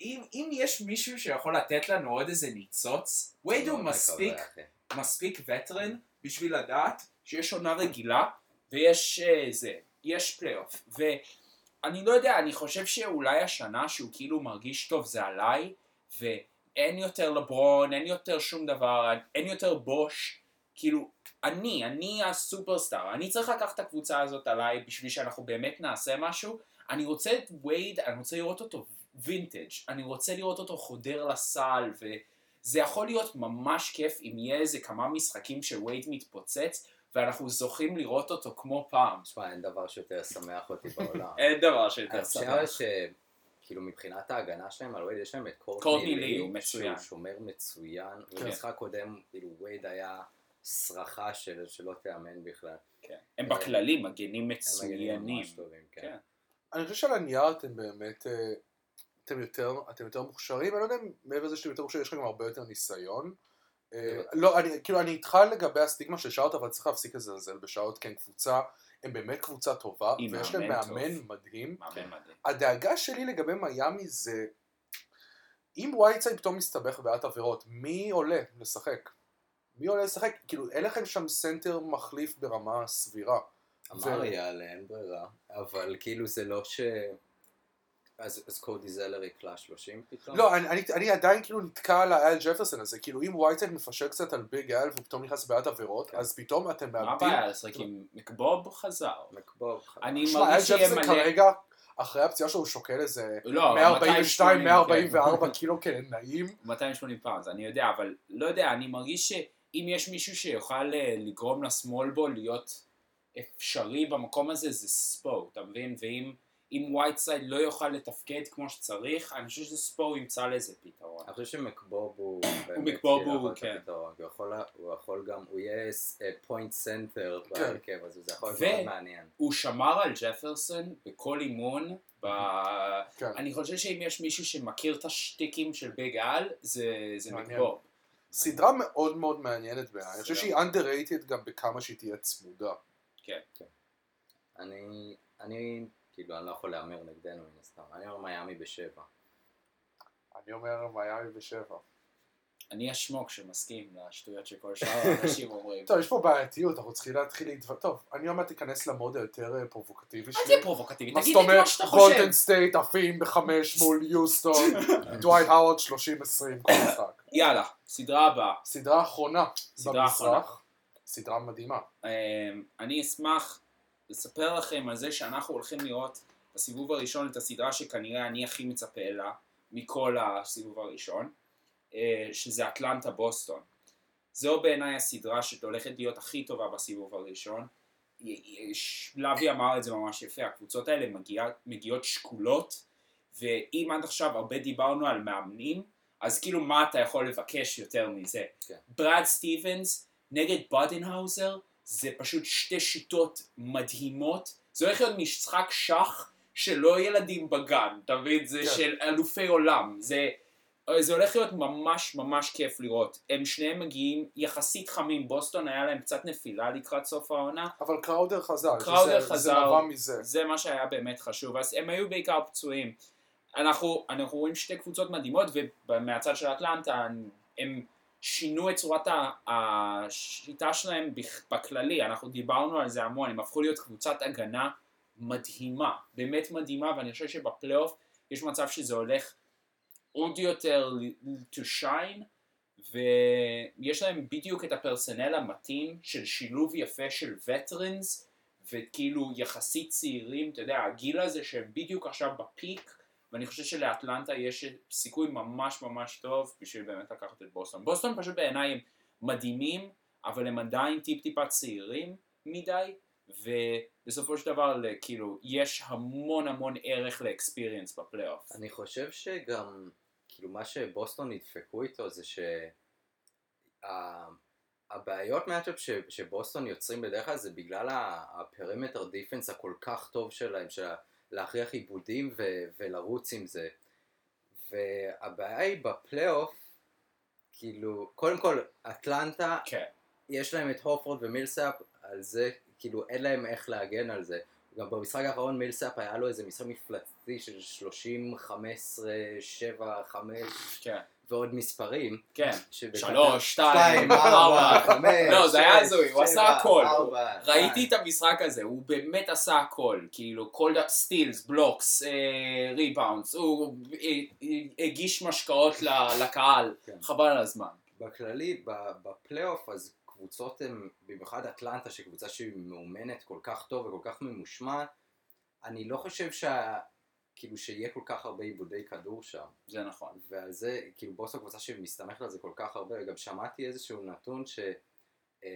אם, אם יש מישהו שיכול לתת לנו עוד איזה ניצוץ, וייד הוא מאוד מספיק, אחי. מספיק veteran בשביל לדעת שיש עונה רגילה ויש אה, זה, יש פלייאוף. ואני לא יודע, אני חושב שאולי השנה שהוא כאילו מרגיש טוב זה עליי, ואין יותר לברון, אין יותר שום דבר, אין יותר בוש, כאילו, אני, אני ה superstar, אני צריך לקחת את הקבוצה הזאת עליי בשביל שאנחנו באמת נעשה משהו. אני רוצה את וייד, אני רוצה לראות אותו וינטג', אני רוצה לראות אותו חודר לסל, וזה יכול להיות ממש כיף אם יהיה איזה כמה משחקים שווייד מתפוצץ, ואנחנו זוכים לראות אותו כמו פעם. תשמע, אין דבר שיותר ישמח אותי בעולם. אין דבר שיותר אני חושב. שכאילו מבחינת ההגנה שלהם על וייד יש להם את קורטני לי, הוא מצוין. שהוא שומר מצוין, כן. במשחק קודם כאילו וייד היה סרחה של- שלא תיאמן בכלל. כן. הם בכללי מגנים הם מצוינים. מגנים ממש טובים, כן. כן. אני חושב שעל הנייר אתם באמת, אה, אתם יותר, אתם יותר מוכשרים, אני לא יודע אם מעבר לזה שאתם יותר מוכשרים, יש לכם הרבה יותר ניסיון. אה, בטח. לא, אני, כאילו, אני איתך לגבי הסטיגמה של שרלוט, אבל צריך להפסיק לזלזל בשרלוט, כי הם קבוצה, הם באמת קבוצה טובה, ויש להם מאמן טוב. מדהים. מאמן מדהים. הדאגה שלי לגבי מיאמי זה, אם וייטסייד פתאום מסתבך בעיית עבירות, מי עולה לשחק? מי עולה לשחק? כאילו, אין לכם שם סנטר מחליף ברמה סבירה. אמר יעלה, אין ברירה, אבל כאילו זה לא ש... אז אז קודי זלר יקלע 30 פתאום? לא, אני, אני, אני עדיין כאילו נתקע על האל ג'פרסון הזה, כאילו אם וייטסייד מפשל קצת על ביג אל והוא פתאום נכנס לבעיית עבירות, כן. אז פתאום אתם מה מאבדים... הבעיה לשחק עם מקבוב חזר? מקבוב. אני שמע, אל מרגיש שיהיה ג'פרסון מלא... כרגע, אחרי הפציעה שלו הוא שוקל איזה לא, 142, 280, 144 כן. קילו כנעים. 280 פאונד, אני יודע, אבל לא יודע, אני מרגיש שאם יש מישהו שיוכל אה, לגרום לסמול בול להיות אפשרי במקום הזה, זה ספו, אתה מבין? ואם אם וייטסייד לא יוכל לתפקד כמו שצריך, אני חושב שספו ימצא לזה פתרון. אני חושב שמקבוב הוא... באמת מקבוב הוא, לתת כן. הוא יכול- הוא יכול גם, הוא יהיה point center כן. בהרכב, אז זה יכול להיות מאוד מעניין. הוא שמר על ג'פרסון בכל אימון, ב... כן. אני חושב שאם יש מישהו שמכיר את השטיקים של ביג אל, זה, זה. מקבוב. סדרה מאוד מאוד מעניינת בעיניי, אני חושב שהיא underrated גם בכמה שהיא תהיה צמודה. כן. אני, אני, כאילו, אני לא יכול להמר נגדנו מן הסתם, אני אומר מיאמי בשבע. אני אומר מיאמי בשבע. אני השמוק שמסכים לשטויות שכל שאר האנשים אומרים. טוב, יש פה בעייתיות, אנחנו צריכים להתחיל להתו... טוב, אני עוד מעט אכנס ל mode היותר אה, פרובוקטיבי על שלי. תהיה פרובוקטיבי, מה תגיד זאת את אומרת, מה שאתה חושב. גולדן סטייט עפים בחמש מול יוסטון, דווייט האוורד 30-20 כל משחק. יאללה, סדרה הבאה. סדרה אחרונה. במזרח, סדרה מדהימה. אמ, אני אשמח לספר לכם על זה שאנחנו הולכים לראות בסיבוב הראשון את הסדרה שכנראה אני הכי מצפה לה מכל הסיבוב הראשון, שזה אטלנטה בוסטון. זו בעיניי הסדרה שהולכת להיות הכי טובה בסיבוב הראשון. לוי אמר את זה ממש יפה, הקבוצות האלה מגיע, מגיעות שקולות, ואם עד עכשיו הרבה דיברנו על מאמנים, אז כאילו מה אתה יכול לבקש יותר מזה? כן. ברד סטיבנס נגד בודנהאוזר, זה פשוט שתי שיטות מדהימות. זה הולך להיות משחק שח של לא ילדים בגן, אתה מבין? זה כן. של אלופי עולם. זה, זה הולך להיות ממש ממש כיף לראות. הם שניהם מגיעים יחסית חמים, בוסטון היה להם קצת נפילה לקראת סוף העונה. אבל קראודר חזר. קראודר זה- חזר. זה נבע מזה. זה מה שהיה באמת חשוב, אז הם היו בעיקר פצועים. אנחנו, אנחנו רואים שתי קבוצות מדהימות, ומהצד של אטלנטה הם שינו את צורת השיטה שלהם בכ- בכללי, אנחנו דיברנו על זה המון, הם הפכו להיות קבוצת הגנה מדהימה, באמת מדהימה, ואני חושב שבפלייאוף יש מצב שזה הולך עוד יותר to shine, ויש להם בדיוק את הפרסונל המתאים של שילוב יפה של veterans, וכאילו יחסית צעירים, אתה יודע, הגיל הזה שהם בדיוק עכשיו בפיק, ואני חושב שלאטלנטה יש סיכוי ממש ממש טוב בשביל באמת לקחת את בוסטון. בוסטון פשוט בעיניי הם מדהימים, אבל הם עדיין טיפ טיפה צעירים מדי, ובסופו של דבר כאילו יש המון המון ערך לאקספיריאנס בפלייאוף. אני חושב שגם, כאילו מה שבוסטון נדפקו איתו זה שה... הבעיות matchup ש- שבוסטון יוצרים בדרך כלל זה בגלל ה perimeter defense הכל כך טוב שלהם, של להכריח עיבודים ו- ולרוץ עם זה. והבעיה היא בפלייאוף, כאילו, קודם כל, אטלנטה, כן, יש להם את הופורד ומילסאפ, על זה, כאילו, אין להם איך להגן על זה. גם במשחק האחרון מילסאפ היה לו איזה משחק מפלצתי של 30, 15, 7, 5 כן, ועוד מספרים. כן. שלוש, שתיים, ארבע. חמש, לא, זה היה הזוי, הוא עשה הכל. ראיתי. את המשחק הזה, הוא באמת עשה הכל, כאילו כל. סטילס, בלוקס, ריבאונדס, הוא אה, אה, הגיש משקאות לקהל, כן. חבל על הזמן. בכללי, בפלייאוף, אז קבוצות הן, במיוחד אטלנטה, שקבוצה שהיא מאומנת כל כך טוב וכל כך ממושמעת, אני לא חושב שה... כאילו שיהיה כל כך הרבה עיבודי כדור שם. זה נכון. ועל זה, כאילו בוסטון קבוצה שמסתמכת על זה כל כך הרבה, וגם שמעתי איזשהו נתון שב-half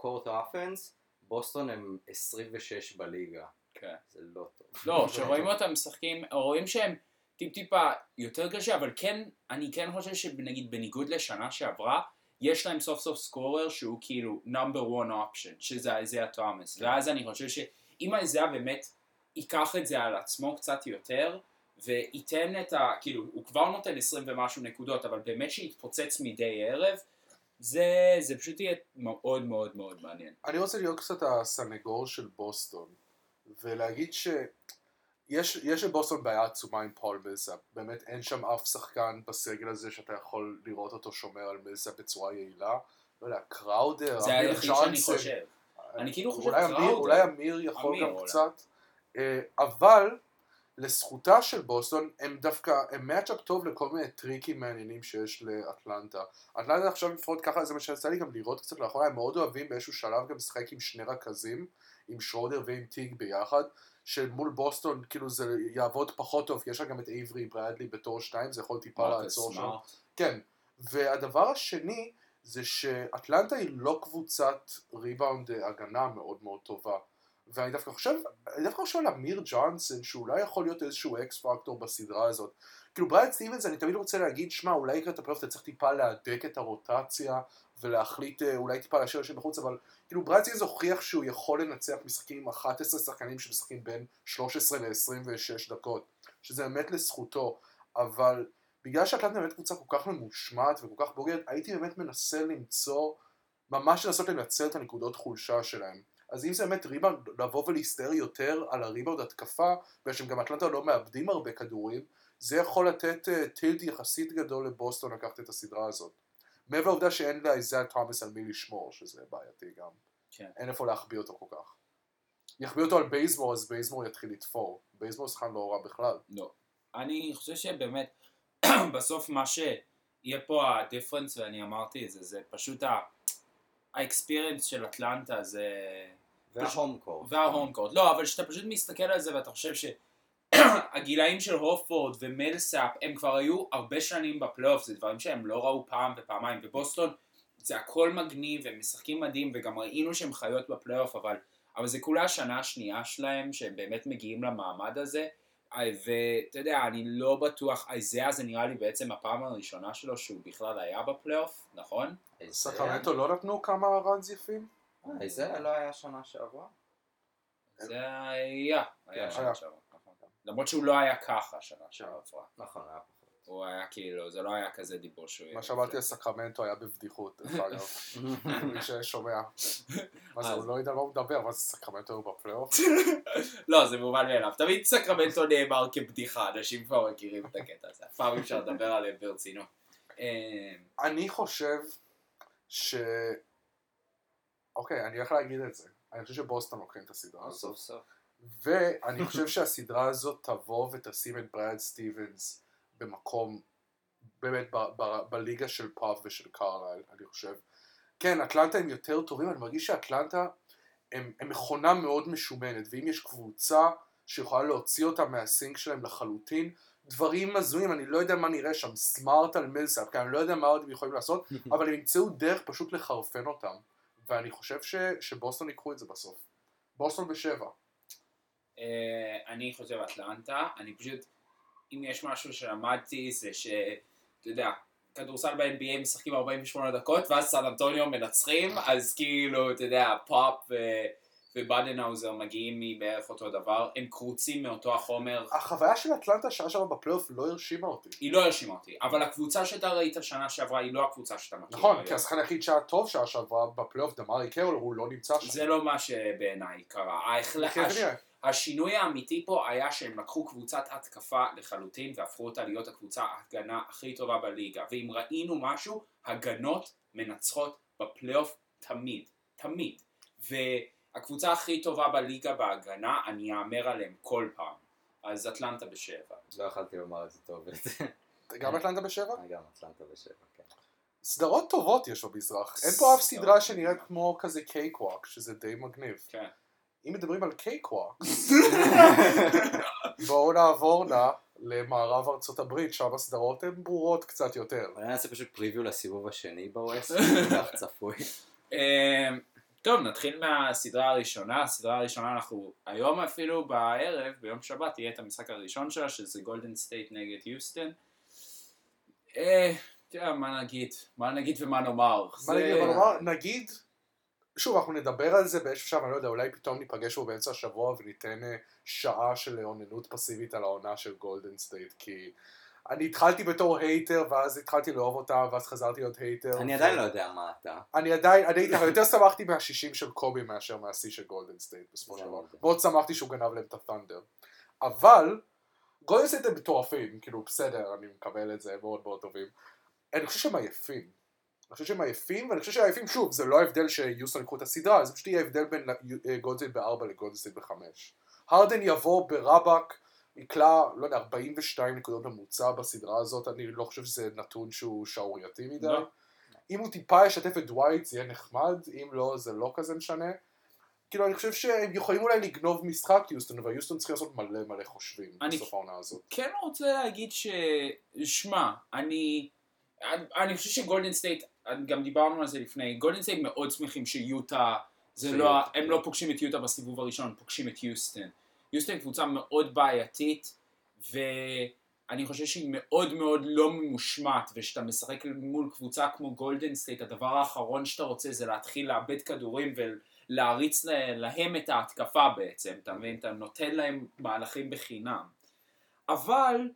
court offense, בוסטון הם 26 בליגה. כן. זה לא טוב. לא, כשרואים אותם משחקים, רואים שהם טיפ טיפה יותר קשה, אבל כן, אני כן חושב שנגיד בניגוד לשנה שעברה, יש להם סוף סוף סקורר שהוא כאילו number one option, שזה איזיה תומאס, ואז אני חושב שאם איזיה באמת ייקח את זה על עצמו קצת יותר, וייתן את ה... כאילו, הוא כבר נותן 20 ומשהו נקודות, אבל באמת שיתפוצץ מדי ערב, זה, זה פשוט יהיה מאוד מאוד מאוד מעניין. אני רוצה להיות קצת הסנגור של בוסטון, ולהגיד שיש יש לבוסטון בעיה עצומה עם פול מילסאפ. באמת אין שם אף שחקן בסגל הזה שאתה יכול לראות אותו שומר על מילסאפ בצורה יעילה. לא יודע, קראודר, זה אמיר היחיד שאני ג'ונסון. חושב. אני כאילו חושב קראודר. אולי אמיר יכול אמיר גם אולי. קצת, אבל לזכותה של בוסטון, הם דווקא, הם matchup טוב לכל מיני טריקים מעניינים שיש לאטלנטה. אטלנטה עכשיו לפחות ככה, זה מה שיצא לי גם לראות קצת לאחרונה, הם מאוד אוהבים באיזשהו שלב גם לשחק עם שני רכזים, עם שרודר ועם טיג ביחד, שמול בוסטון כאילו זה יעבוד פחות טוב, כי יש לה גם את אייברי ברדלי בתור שתיים, זה יכול טיפה לעצור שם. כן, והדבר השני זה שאטלנטה היא לא קבוצת ריבאונד אה, הגנה מאוד מאוד טובה. ואני דווקא חושב, אני דווקא חושב על אמיר ג'ונסון, שאולי יכול להיות איזשהו X factor בסדרה הזאת. כאילו ברד סטיבנס, אני תמיד רוצה להגיד, שמע, אולי לקראת הפלייאוף אתה צריך טיפה להדק את הרוטציה, ולהחליט אה, אולי טיפה להשאיר אנשים בחוץ, אבל כאילו ברד סטיבנס הוכיח שהוא יכול לנצח משחקים עם 11 שחקנים שמשחקים בין 13 ל-26 דקות, שזה באמת לזכותו, אבל בגלל שאטלנטה באמת קבוצה כל כך ממושמעת וכל כך בוגרת, הייתי באמת מנסה למצוא, ממש לנסות לנצל את הנקודות חולשה שלהם. אז אם זה באמת ריבאונד, לבוא ולהסתער יותר על הריבאונד התקפה, בגלל שהם גם אטלנטה לא מאבדים הרבה כדורים, זה יכול לתת tilt יחסית גדול לבוסטון לקחת את הסדרה הזאת. מעבר לעובדה שאין לאייזיאה תומאס על מי לשמור, שזה בעייתי גם. כן. אין איפה להחביא אותו כל כך. יחביא אותו על בייזמור, אז בייזמור יתחיל לתפור. בייזמור שחקן לא רע בכלל. לא. אני חושב שבאמת, בסוף מה שיהיה פה ה difference, ואני אמרתי את זה, זה פשוט ה- ה experience של אטלנטה, זה... וה home court. וה home court. לא, אבל כשאתה פשוט מסתכל על זה ואתה חושב שהגילאים של הופורד ומילסאפ, הם כבר היו הרבה שנים בפלייאוף, זה דברים שהם לא ראו פעם ופעמיים. בבוסטון זה הכל מגניב, הם משחקים מדהים, וגם ראינו שהם חיות בפלייאוף, אבל, אבל זה כולה השנה השנייה שלהם, שהם באמת מגיעים למעמד הזה, אה, ואתה יודע, אני לא בטוח, אייזיאה זה נראה לי בעצם הפעם הראשונה שלו שהוא בכלל היה בפלייאוף, נכון? סקרמנטו לא נתנו כמה runs יפים? אה, זה לא היה שנה שעברה? זה היה, היה כן, שנה היה. שעברה. נכון. למרות שהוא לא היה ככה שנה שעברה. נכון, היה פחות. הוא היה כאילו, זה לא היה כזה דיבור שהוא... יהיה מה שאמרתי על. סקרמנטו היה בבדיחות, דרך אגב. מי ששומע. מה זה, אז- הוא לא יודע על מה הוא מדבר, מה זה סקרמנטו היו בפלייאוף? לא, זה מובן מאליו. תמיד סקרמנטו נאמר כבדיחה, אנשים כבר מכירים את הקטע הזה. אף פעם אפשר לדבר עליהם ברצינות. אה, אני חושב ש... אוקיי, אני הולך להגיד את זה. אני חושב שבוסטון לוקחים את הסדרה הזאת. סוף סוף. ואני חושב שהסדרה הזאת תבוא ותשים את ברד סטיבנס במקום, באמת, ב- ב- בליגה של פופ ושל קרלייל, אני חושב. כן, אטלנטה הם יותר טובים, אני מרגיש שאטלנטה הם, הם מכונה מאוד משומנת, ואם יש קבוצה שיכולה להוציא אותם מהסינק שלהם לחלוטין, דברים הזויים, אני לא יודע מה נראה שם, סמארט על מילסאפ, כי אני לא יודע מה עוד הם יכולים לעשות, אבל הם ימצאו דרך פשוט לחרפן אותם, ואני חושב ש, שבוסטון ייקחו את זה בסוף. בוסטון בשבע. אה, אני חושב אטלנטה, אני פשוט, אם יש משהו שלמדתי זה ש, אתה יודע, כדורסל ב-NBA משחקים 48 דקות ואז סן אנטוניו מנצחים, אז כאילו, אתה יודע, פופ ו- ובאדנהאוזר מגיעים מבערך אותו דבר, הם קרוצים מאותו החומר, החוויה של אטלנטה שעה שעברה בפלייאוף לא הרשימה אותי. היא לא הרשימה אותי, אבל הקבוצה שאתה ראית שנה שעברה היא לא הקבוצה שאתה מכיר נכון. כי השחקן היחיד שהיה טוב שעה שעברה בפלייאוף, דמרי קרול, הוא לא נמצא שם. זה לא מה שבעיניי קרה. השינוי האמיתי פה היה שהם לקחו קבוצת התקפה לחלוטין והפכו אותה להיות הקבוצה ההגנה הכי טובה בליגה. ואם ראינו משהו, הגנות מנצחות בפלייאוף תמיד. תמיד. והקבוצה הכי טובה בליגה בהגנה, אני אאמר עליהם כל פעם. אז אטלנטה בשבע. לא יכלתי לומר את זה טוב. גם אטלנטה בשבע? גם אטלנטה בשבע, כן. סדרות טובות יש במזרח. אין פה אף סדרה שנראית כמו כזה קייק ווק, שזה די מגניב. כן. אם מדברים על קייק ווק, בואו נעבור נא למערב ארצות הברית, שם הסדרות הן ברורות קצת יותר. אולי נעשה פשוט preview לסיבוב השני ב west, כך צפוי. טוב, נתחיל מהסדרה הראשונה. הסדרה הראשונה אנחנו היום אפילו בערב, ביום שבת, יהיה את המשחק הראשון שלה, שזה גולדן סטייט נגד יוסטון. אה, יודע, מה נגיד? מה נגיד ומה נאמר? מה זה- נגיד, אבל נאמר, נגיד, שוב, אנחנו נדבר על זה באיזשהו שלב, אני לא יודע, אולי פתאום ניפגש פה באמצע השבוע וניתן אה, שעה של אוננות פסיבית על העונה של גולדן סטייט, כי אני התחלתי בתור hater, ואז התחלתי לאהוב אותה, ואז חזרתי להיות hater. אני עדיין לא יודע מה אתה. אני עדיין, אני הייתי, יותר שמחתי מהשישים של קובי מאשר מהשיא של גולדן סטייט בסופו של דבר. מאוד. מאוד שמחתי שהוא גנב להם את ה thunder. אבל, גולדן סטייט הם מטורפים, כאילו בסדר, אני מקבל את זה, מאוד מאוד טובים. אני חושב שהם עייפים. אני חושב שהם עייפים, ואני חושב שעייפים, שוב, זה לא ההבדל שיוסטון יקחו את הסדרה, זה פשוט יהיה הבדל בין אה, גולדן סטייט בארבע לגולדן סטייט בחמש. הרדן יבוא ברבאק, יקלע, לא יודע, 42 נקודות ממוצע בסדרה הזאת, אני לא חושב שזה נתון שהוא שערורייתי מדי. לא. אם הוא טיפה ישתף את דווייט זה יהיה נחמד, אם לא זה לא כזה משנה. כאילו אני חושב שהם יכולים אולי לגנוב משחק יוסטון, אבל יוסטון צריכים לעשות מלא מלא חושבים אני- בסוף העונה הזאת. כן רוצה להגיד ש... שמע, אני... אני- אני חושב שגולדן סטייט, גם דיברנו על זה לפני, גולדן סטייט מאוד שמחים שיוטה, זה לא. הם לא פוגשים את יוטה בסיבוב הראשון, הם פוגשים את יוסטון. יוסטון קבוצה מאוד בעייתית, ואני חושב שהיא מאוד מאוד לא ממושמעת, וכשאתה משחק מול קבוצה כמו גולדן סטייט, הדבר האחרון שאתה רוצה זה להתחיל לאבד כדורים ולהריץ לה- להם את ההתקפה בעצם, אתה מבין? אתה נותן להם מהלכים בחינם. אבל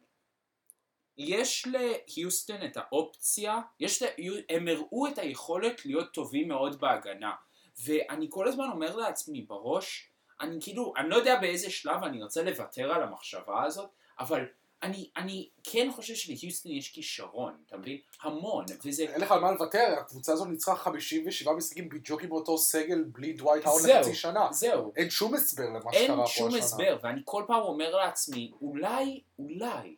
יש להיוסטון את האופציה, יש לה, הם הראו את היכולת להיות טובים מאוד בהגנה. ואני כל הזמן אומר לעצמי בראש, אני כאילו, אני לא יודע באיזה שלב אני רוצה לוותר על המחשבה הזאת, אבל אני, אני כן חושב שלהיוסטון יש כישרון, אתה מבין? המון, וזה... אין לך על מה לוותר, הקבוצה הזאת ניצחה 57 משחקים בדיוק עם אותו סגל בלי דווייט האון. לחצי שנה. זהו, אין שום הסבר למה שקרה אין פה שום השנה. הסבר, ואני כל פעם אומר לעצמי, אולי, אולי,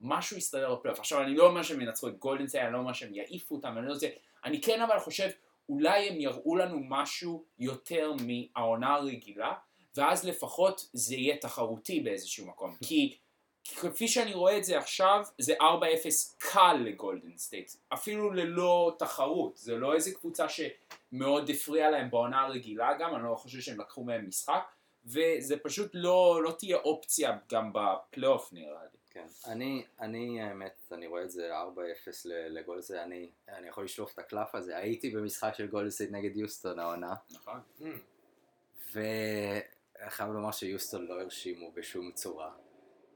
משהו יסתדר בפלייאוף. עכשיו, אני לא אומר שהם ינצחו את גולדן סטייט, אני לא אומר שהם יעיפו אותם, אני לא יודע, אני כן אבל חושב, אולי הם יראו לנו משהו יותר מהעונה הרגילה, ואז לפחות זה יהיה תחרותי באיזשהו מקום. כי כפי שאני רואה את זה עכשיו, זה 4-0 קל לגולדן סטייט, אפילו ללא תחרות, זה לא איזה קבוצה שמאוד הפריעה להם בעונה הרגילה גם, אני לא חושב שהם לקחו מהם משחק, וזה פשוט לא, לא תהיה אופציה גם בפלייאוף נראה לי. כן, אני, אני האמת, אני רואה את זה 4-0 ל- לגולדסטייט, אני, אני יכול לשלוף את הקלף הזה, הייתי במשחק של גולדסטייט נגד יוסטון העונה, נכון. Mm. ואני חייב לומר שיוסטון לא הרשימו בשום צורה.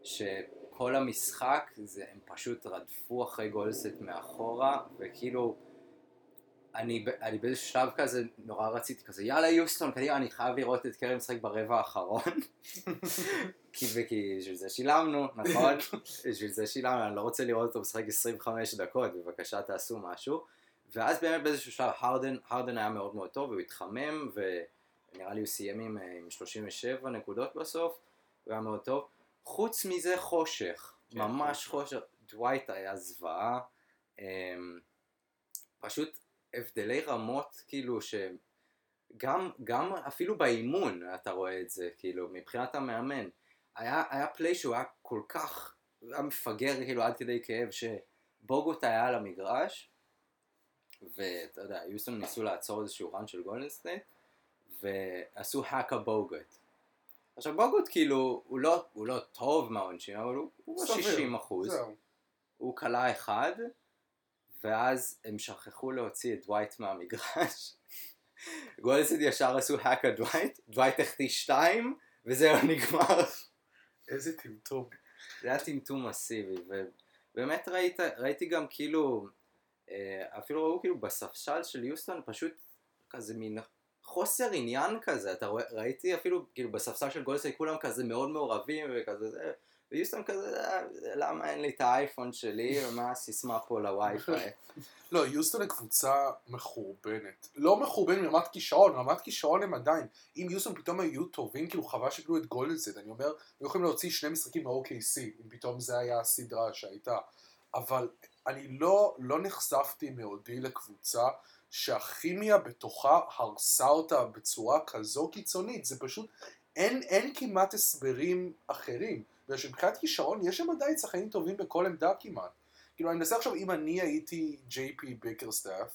שכל המשחק, זה, הם פשוט רדפו אחרי גולדסטייט מאחורה, וכאילו, אני, אני באיזה שלב כזה, נורא רציתי כזה, יאללה יוסטון, קדימה, אני חייב לראות את קרי משחק ברבע האחרון. כי, בשביל זה שילמנו, נכון? בשביל זה שילמנו, אני לא רוצה לראות אותו משחק 25 דקות, בבקשה תעשו משהו. ואז באמת באיזשהו שלב הרדן, הרדן היה מאוד מאוד טוב, והוא התחמם, ונראה לי הוא סיים עם, אה, עם 37 נקודות בסוף, הוא היה מאוד טוב. חוץ מזה חושך, כן, ממש חושך. דווייט היה זוועה. אמ, פשוט הבדלי רמות, כאילו, שגם גם אפילו באימון אתה רואה את זה, כאילו, מבחינת המאמן. היה, היה play שהוא היה כל כך, היה מפגר כאילו עד כדי כאב שבוגוט היה על המגרש ואתה יודע, יוסטון ניסו לעצור איזשהו run של גולדן סטייט ועשו hack-a בוגוט. עכשיו בוגוט כאילו, הוא לא, הוא לא טוב מהעונשים, אבל הוא, הוא סביר. ב-60 אחוז. זהו. הוא קלע אחד, ואז הם שכחו להוציא את דווייט מהמגרש. גולדסטייט ישר עשו hack על דווייט, דווייט החטיא שתיים, וזהו נגמר. איזה טמטום. זה היה טמטום מסיבי, ובאמת ראית, ראיתי גם כאילו, אה, אפילו ראו כאילו בספסל של יוסטון פשוט כזה מין חוסר עניין כזה, אתה רואה, ראיתי אפילו כאילו בספסל של גולדסטייט כולם כזה מאוד מעורבים וכזה זה, ויוסטון כזה, "אה, למה אין לי את האייפון שלי, ומה הסיסמה פה לווי-פיי. לא, יוסטון היא קבוצה מחורבנת. לא מחורבנת מרמת כישרון, רמת כישרון הם עדיין. אם יוסטון פתאום היו טובים, כאילו חבל שקיבלו את גולדסט, אני אומר, היו יכולים להוציא שני משחקים מה-OKC, אם פתאום זה היה הסדרה שהייתה. אבל אני לא, לא נחשפתי מעודי לקבוצה שהכימיה בתוכה הרסה אותה בצורה כזו קיצונית. זה פשוט, אין, אין כמעט הסברים אחרים. בגלל שמבחינת כישרון יש שם עדיין שחקנים טובים בכל עמדה כמעט. כאילו אני מנסה עכשיו אם אני הייתי ג'יי פי ביקרסטאף,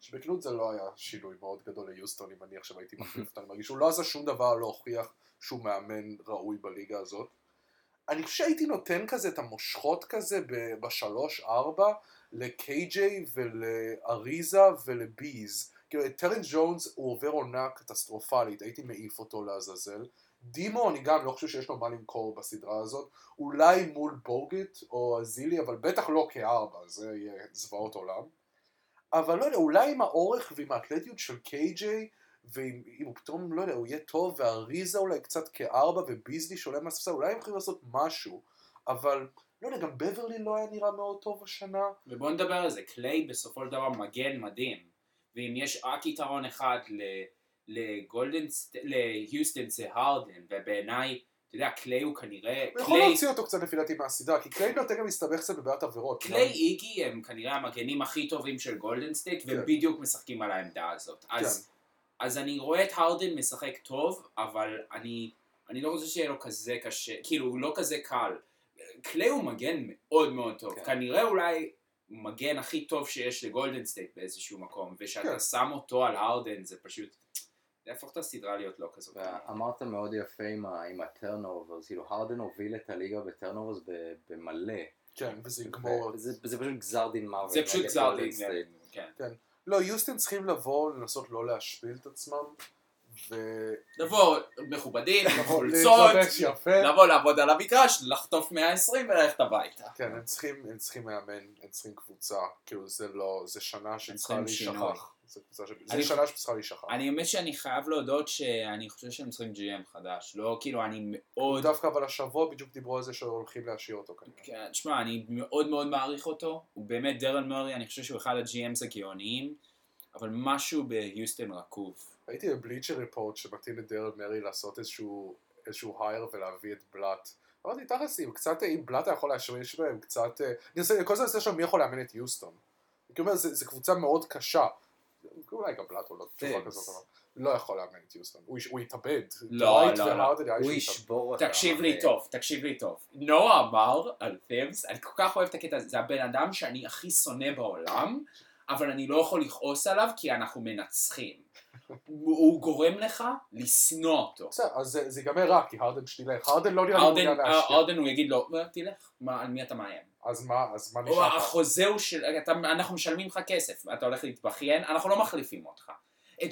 שבכנות זה לא היה שינוי מאוד גדול ליוסטון אם אני עכשיו הייתי מחליף אותו, אני מרגיש שהוא לא עשה שום דבר להוכיח שהוא מאמן ראוי בליגה הזאת. אני חושב שהייתי נותן כזה את המושכות כזה ב- בשלוש-ארבע לקיי-ג'יי ולאריזה ולביז. כאילו את טרנס ג'ונס הוא עובר עונה קטסטרופלית, הייתי מעיף אותו לעזאזל. דימו אני גם לא חושב שיש לו מה למכור בסדרה הזאת, אולי מול בוגט או אזילי, אבל בטח לא כארבע, זה יהיה זוועות עולם. אבל לא יודע, אולי עם האורך ועם האתלטיות של קיי-ג'יי, ואם אם הוא פתאום, לא יודע, הוא יהיה טוב, ואריזה אולי קצת כארבע, וביזלי שעולה מהספסל, אולי הם יכולים לעשות משהו, אבל לא יודע, גם בברלי לא היה נראה מאוד טוב השנה. ובואו נדבר על זה, קליי בסופו של דבר מגן מדהים, ואם יש רק יתרון אחד לגולדן, סט- להיוסטון זה הרדן, ובעיניי, אתה יודע, קליי הוא כנראה, הוא יכול להוציא אותו קצת לפי דעתי מהסדרה, כי קליי נותן גם להסתבך קצת בבעיית עבירות. קליי ואיגי הם כנראה המגנים הכי טובים של גולדן סטייט, כן. בדיוק משחקים על העמדה הזאת. אז, אז אני רואה את הרדן משחק טוב, אבל אני, אני לא רוצה שיהיה לו כזה קשה, כאילו, הוא לא כזה קל. קליי הוא מגן מאוד מאוד טוב, כן. כנראה אולי מגן הכי טוב שיש לגולדן סטייט באיזשהו מקום, ושאתה כן. שם אותו על הרדן זה פשוט, זה יהפוך את הסדרה להיות לא כזאת. ואמרת מאוד יפה עם ה- עם ה turnovers, כאילו הרדן הוביל את הליגה ב turnovers ב- במלא. כן, וזה יגמור. זה פשוט גזר דין מוות. זה פשוט גזר דין, סטייט. כן. לא, יוסטון צריכים לבוא, לנסות לא להשפיל את עצמם, ו... לבוא מכובדים, חולצות. לבוא לעבוד על המגרש, לחטוף 120 וללכת הביתה. כן, הם צריכים, הם צריכים מאמן, הם צריכים קבוצה, כאילו זה לא, זה שנה שצריכה. להישכח. זה שנה שצריכה להישכח. אני האמת שאני חייב להודות שאני חושב שהם צריכים GM חדש, לא כאילו אני מאוד, דווקא אבל השבוע בדיוק דיברו על זה שהולכים להשאיר אותו כנראה. כן, תשמע אני מאוד מאוד מעריך אותו, הוא באמת דריל מורי, אני חושב שהוא אחד ה-GMs הגאוניים, אבל משהו ביוסטון רקוב. הייתי בבליצ'ר ריפורט שמתאים לדרל מרי לעשות איזשהו, איזשהו הייר ולהביא את בלאט. אמרתי, תכלס, אם קצת, אם בלאט היה יכול להשמיש בהם קצת, אה, אני עושה, כל הזמן עושה שם מי יכול לאמן את יוסטון. אני אומר, זו קבוצה מאוד קשה. אולי גם בלאט הוא לא תשובה. כזאת, אבל... לא יכול לאמן את יוסטון, הוא יתאבד. לא, לא, לא. נראה לי הוא. ישבור אותם. תקשיב לי. טוב, תקשיב לי טוב. נועה אמר על פיבס, אני כל כך אוהב את הקטע הזה, זה הבן אדם שאני הכי שונא בעולם, אבל אני לא יכול לכעוס עליו כי אנחנו מנצחים. הוא גורם לך לשנוא אותו. בסדר, אז זה- ייגמר רע, כי הרדן שתלך. הרדן לא נראה לי מעוניין להשקיע. ארדן הוא יגיד לו, "אה, תלך, על מי אתה מאיים? אז מה, אז מה נשאר? החוזה הוא של, אנחנו משלמים לך כסף, אתה הולך להתבכיין, אנחנו לא מחליפים אותך. את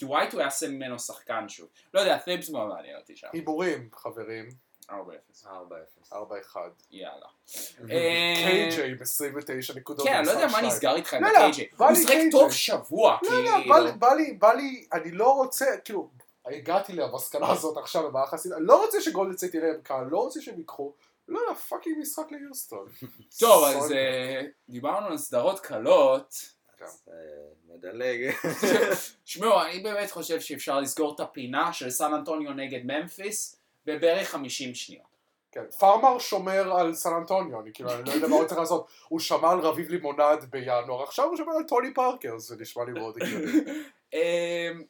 דווייט הוא יעשה ממנו שחקן שוב. לא יודע, פיבס מאוד מעניין אותי שם. הימורים, חברים, 4-0. 4-0. 4-1. יאללה. קיי-ג'יי ב-29 נקודות. כן, אני לא יודע מה. נסגר איתך עם לא, לא, הקייג'יי. הוא משחק. טוב שבוע, לא, לא, כאילו. בא לי, בא לי, אני לא רוצה, כאילו, הגעתי למסקנה הזאת עכשיו במהלך הסדרה, לא רוצה שגולדן סטייט יראה קהל, לא רוצה שהם ייקחו, לא יודע, fucking משחק ליוסטון. טוב, אז. אה, דיברנו על סדרות קלות. אז, אה, נדלג. שמעו, אני באמת חושב שאפשר לסגור את הפינה של סן אנטוניו נגד ממפיס בבערך 50 שניות. כן, פארמר שומר על סן אנטוניו, אני כאילו, אני לא יודע מה עוד צריך לעשות, הוא שמר על רביב לימונד בינואר, עכשיו הוא שומר על טוני פארקר, זה נשמע לי מאוד הגיוני. אמ,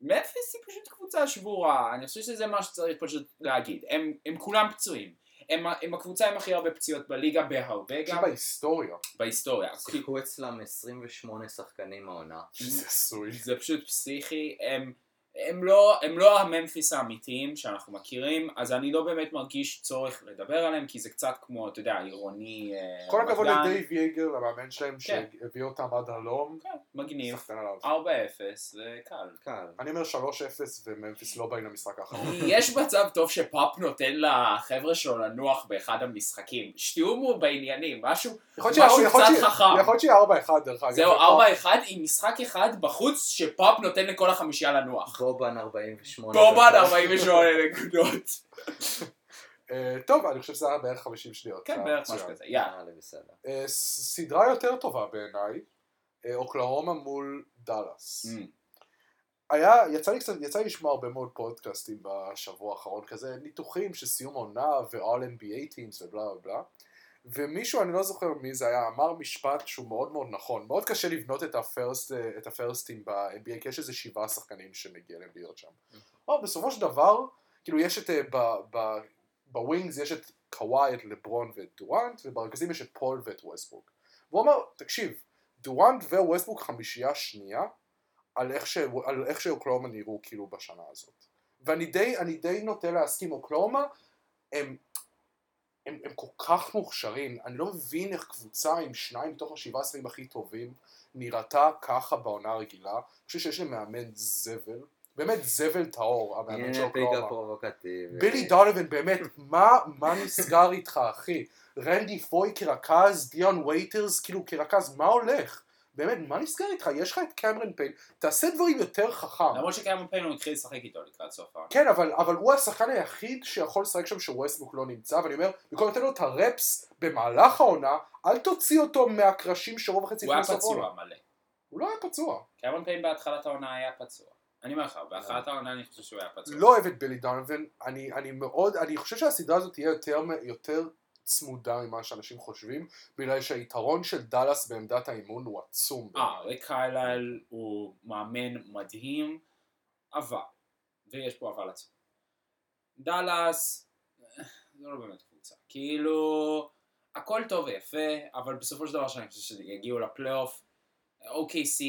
ממפיס היא פשוט קבוצה שבורה, אני חושב שזה מה שצריך פשוט להגיד. הם, הם כולם פצועים. הם, הם הקבוצה עם הכי הרבה פציעות בליגה בהרבה גם בהיסטוריה, בהיסטוריה. שיחקו אצלם 28 שחקנים העונה. זה עשוי. זה פשוט פסיכי, הם, הם, לא, הם לא הממפיס האמיתיים שאנחנו מכירים, אז אני לא באמת מרגיש צורך לדבר עליהם, כי זה קצת כמו, אתה יודע, עירוני אה, כל הכבוד. לדייב יגר, למאמן שלהם, כן. שהביא אותם עד הלום, כן, מגניב. שחקן עליו. 4-0, זה קל. קל. אני אומר 3-0 וממפיס לא באים למשחק האחרון. יש מצב טוב שפאפ נותן לחבר'ה שלו לנוח באחד המשחקים. שתהיו בעניינים, משהו, משהו קצת חכם. יכול להיות שיהיה 4-1 דרך אגב. זהו, ופאפ- 4-1 עם משחק אחד בחוץ שפאפ נותן לכל החמישייה לנוח. בובן 48. בובן דקות. 48 נקודות. אה, טוב, אני חושב שזה היה בערך 50 שניות. כן, היה בערך. משהו כזה, יאללה. בסדר. אה, ס- סדרה יותר טובה בעיניי, אה, אוקלהומה מול דאלאס. Mm. היה, יצא לי קצת, יצא לי לשמוע הרבה מאוד פודקאסטים בשבוע האחרון, כזה ניתוחים של סיום עונה ו-all NBA teams ובלה בלה בלה. ומישהו, אני לא זוכר מי זה היה, אמר משפט שהוא מאוד מאוד נכון. מאוד קשה לבנות את ה first, את ה first ים ב-NBA, כי יש איזה שבעה שחקנים שמגיע להם להיות שם. אבל בסופו של דבר, כאילו יש את, אה, ב wings יש את קוואי, את לברון ואת דורנט, וברכזים יש את פול ואת ווסטבוק. והוא אמר, תקשיב, דורנט וווסטבוק חמישייה שנייה, על איך, ש... על איך שאוקלהומה נראו כאילו בשנה הזאת. ואני די, די נוטה להסכים, אוקלהומה הם, הם, הם כל כך מוכשרים, אני לא מבין איך קבוצה עם שניים מתוך השבעה עשרים הכי טובים נראתה ככה בעונה הרגילה. אני חושב שיש להם מאמן זבל, באמת זבל טהור, המאמן של אוקלהומה. בילי דונובין, באמת, מה, מה נסגר איתך, אחי? רנדי פוי כרכז, דיון ווייטרס, כאילו כרכז, מה הולך? באמת, מה נסגר איתך? יש לך את קמרון פיין, תעשה דברים יותר חכם. למרות שקיימון פיין הוא התחיל לשחק איתו לקראת סוף העונה. כן, אבל, אבל הוא השחקן היחיד שיכול לשחק שם שווסטבוק לא נמצא, ואני אומר, במקום לתת לו את הרפס במהלך העונה, אל תוציא אותו מהקרשים שרוב החצי הוא היה. פצוע מלא. הוא לא היה פצוע. קיימון פיין בהתחלת העונה היה פצוע. אני אומר לך, בהתחלת העונה אני חושב שהוא היה פצוע. לא אוהב את בילי דונובין, אני, אני מאוד, אני חושב שהסדרה הזאת תהיה יותר, יותר צמודה ממה שאנשים חושבים, בגלל שהיתרון של דאלאס בעמדת האימון הוא עצום. אה, ריק קיילל הוא מאמן מדהים, אבל, ויש פה אבל עצום. דאלאס, אה, זה לא באמת קבוצה. כאילו, הכל טוב ויפה, אבל בסופו של דבר שאני חושב שיגיעו לפלייאוף, OKC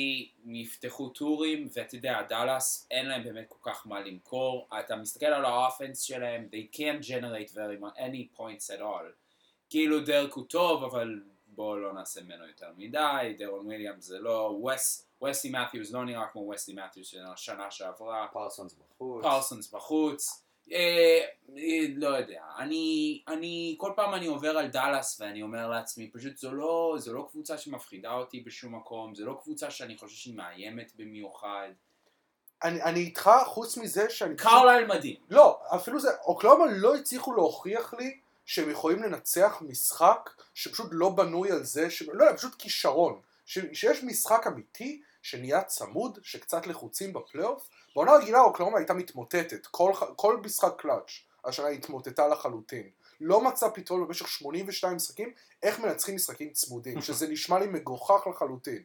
יפתחו טורים, ואתה יודע, דאלאס אין להם באמת כל כך מה למכור. אתה מסתכל על ה offense שלהם, they can't generate very much, any points at all. כאילו דרק הוא טוב, אבל בואו לא נעשה ממנו יותר מדי, דרון וויליאמס זה לא, וס, וסלי מת'יוס לא נראה כמו וסלי מת'יוס של השנה שעברה, פרסונס בחוץ. פרסונס בחוץ, אה, אה, לא יודע, אני, אני, כל פעם אני עובר על דאלאס ואני אומר לעצמי, פשוט זו לא, זו לא קבוצה שמפחידה אותי בשום מקום, זו לא קבוצה שאני חושב שהיא מאיימת במיוחד, אני, אני איתך, חוץ מזה שאני... קרליל מדהים, לא, אפילו זה, אוקלאומה לא הצליחו להוכיח לי שהם יכולים לנצח משחק שפשוט לא בנוי על זה, ש... לא, פשוט כישרון. ש... שיש משחק אמיתי שנהיה צמוד, שקצת לחוצים בפלייאוף. בעונה רגילה אוקלהומה הייתה מתמוטטת, כל, כל משחק קלאץ', השנה התמוטטה לחלוטין. לא מצא פתרון במשך 82 משחקים, איך מנצחים משחקים צמודים, שזה נשמע לי מגוחך לחלוטין.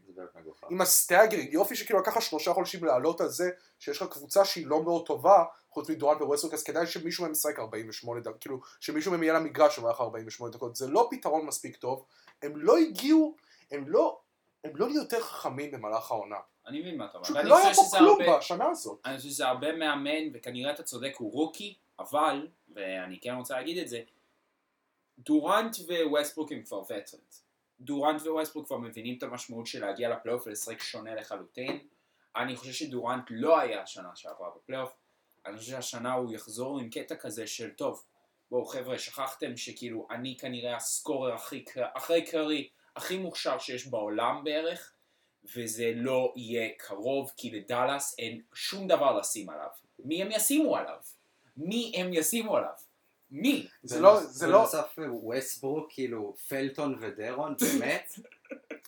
עם ה staggering, יופי שכאילו לקח לך שלושה חודשים לעלות על זה, שיש לך קבוצה שהיא לא מאוד טובה, חוץ מדורנט וווסטברוק, אז כדאי שמישהו מהם ישחק 48 דקות, כאילו, שמישהו מהם יהיה למגרש במהלך 48 דקות, זה לא פתרון מספיק טוב, הם לא הגיעו, הם לא, הם לא נהיו יותר חכמים במהלך העונה. אני מבין מה אתה אומר. פשוט לא היה פה כלום הרבה- בשנה הזאת. אני חושב שזה הרבה מאמן, וכנראה אתה צודק, הוא rookie, אבל, ואני כן רוצה להגיד את זה, דורנט וווסטברוק הם כבר veteran. דורנט וווסטברוק כבר מבינים את המשמעות של להגיע לפלייאוף ולשחק שונה לחלוטין. אני חושב שדורנט לא היה השנה שעברה בפלייאוף. אני חושב שהשנה הוא יחזור עם קטע כזה של טוב, בואו חבר'ה, שכחתם שכאילו אני כנראה ה scorer הכי, אחרי קרי, הכי מוכשר שיש בעולם בערך, וזה לא יהיה קרוב, כי לדאלאס אין שום דבר לשים עליו. מי הם ישימו עליו? מי הם ישימו עליו? מי? זה לא, זה לא, בנוסף ווסטברוק, כאילו, פלטון ודרון, באמת,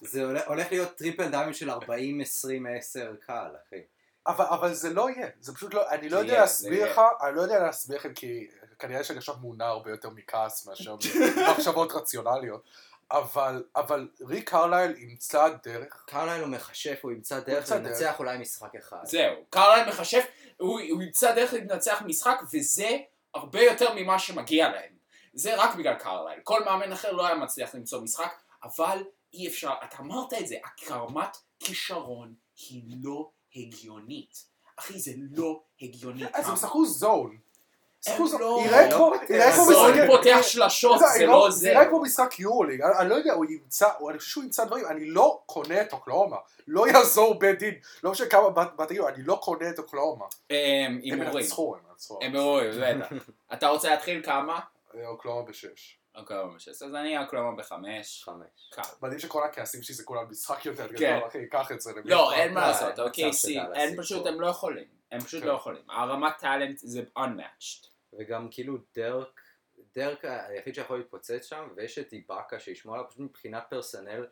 זה הולך- להיות triple double ים של 40, 20, 10 קל, אחי. אבל, אבל זה לא יהיה, זה פשוט לא, אני לא יודע יהיה, להסביר לך, אני לא יודע להסביר לכם כי כנראה שאני עכשיו מונע הרבה יותר מכעס מאשר מחשבות רציונליות, אבל, אבל ריק קרלייל ימצא דרך, קרלייל הוא מכשף, הוא ימצא דרך ימצא דרך. לנצח אולי משחק אחד. זהו, קרלייל מכשף, הוא, הוא ימצא דרך לנצח משחק, וזה הרבה יותר ממה שמגיע להם. זה רק בגלל קרלייל. כל מאמן אחר לא היה מצליח למצוא משחק, אבל אי אפשר, אתה אמרת את זה, הערמת כישרון היא לא הגיונית. אחי, זה לא הגיוני. אז הם. שחקו זון. לא- יראה לא כמו, פותח. יראה משחק, פותח שלשות, זה לא- לא זה. נראה כמו משחק יורוליג, אני לא יודע, הוא ימצא, אני חושב שהוא ימצא דברים, אני לא קונה את אוקלאומה, לא יעזור בית דין, לא משנה כמה בת בת תגידו, אני לא קונה את אוקלאומה, הם. ינצחו, הם ינצחו, הם בטח. אתה רוצה להתחיל כמה? אוקלאומה בשש. אוקלאומה בשש. אז אני אוקלאומה בחמש. חמש. קל. מדהים שכל הכעסים שלי זה כולם משחק יותר כן. גדול, אחי, קח את זה. למי לא? אין מה לא, לעשות, אוקיי, סי, אין. פשוט, הם לא יכולים. הם פשוט כן. לא יכולים. הרמת טאלנט זה unmatched. וגם כאילו דרק, דרק היחיד שיכול להתפוצץ שם, ויש את איבאקה שישמור עליו, פשוט מבחינת פרסונל,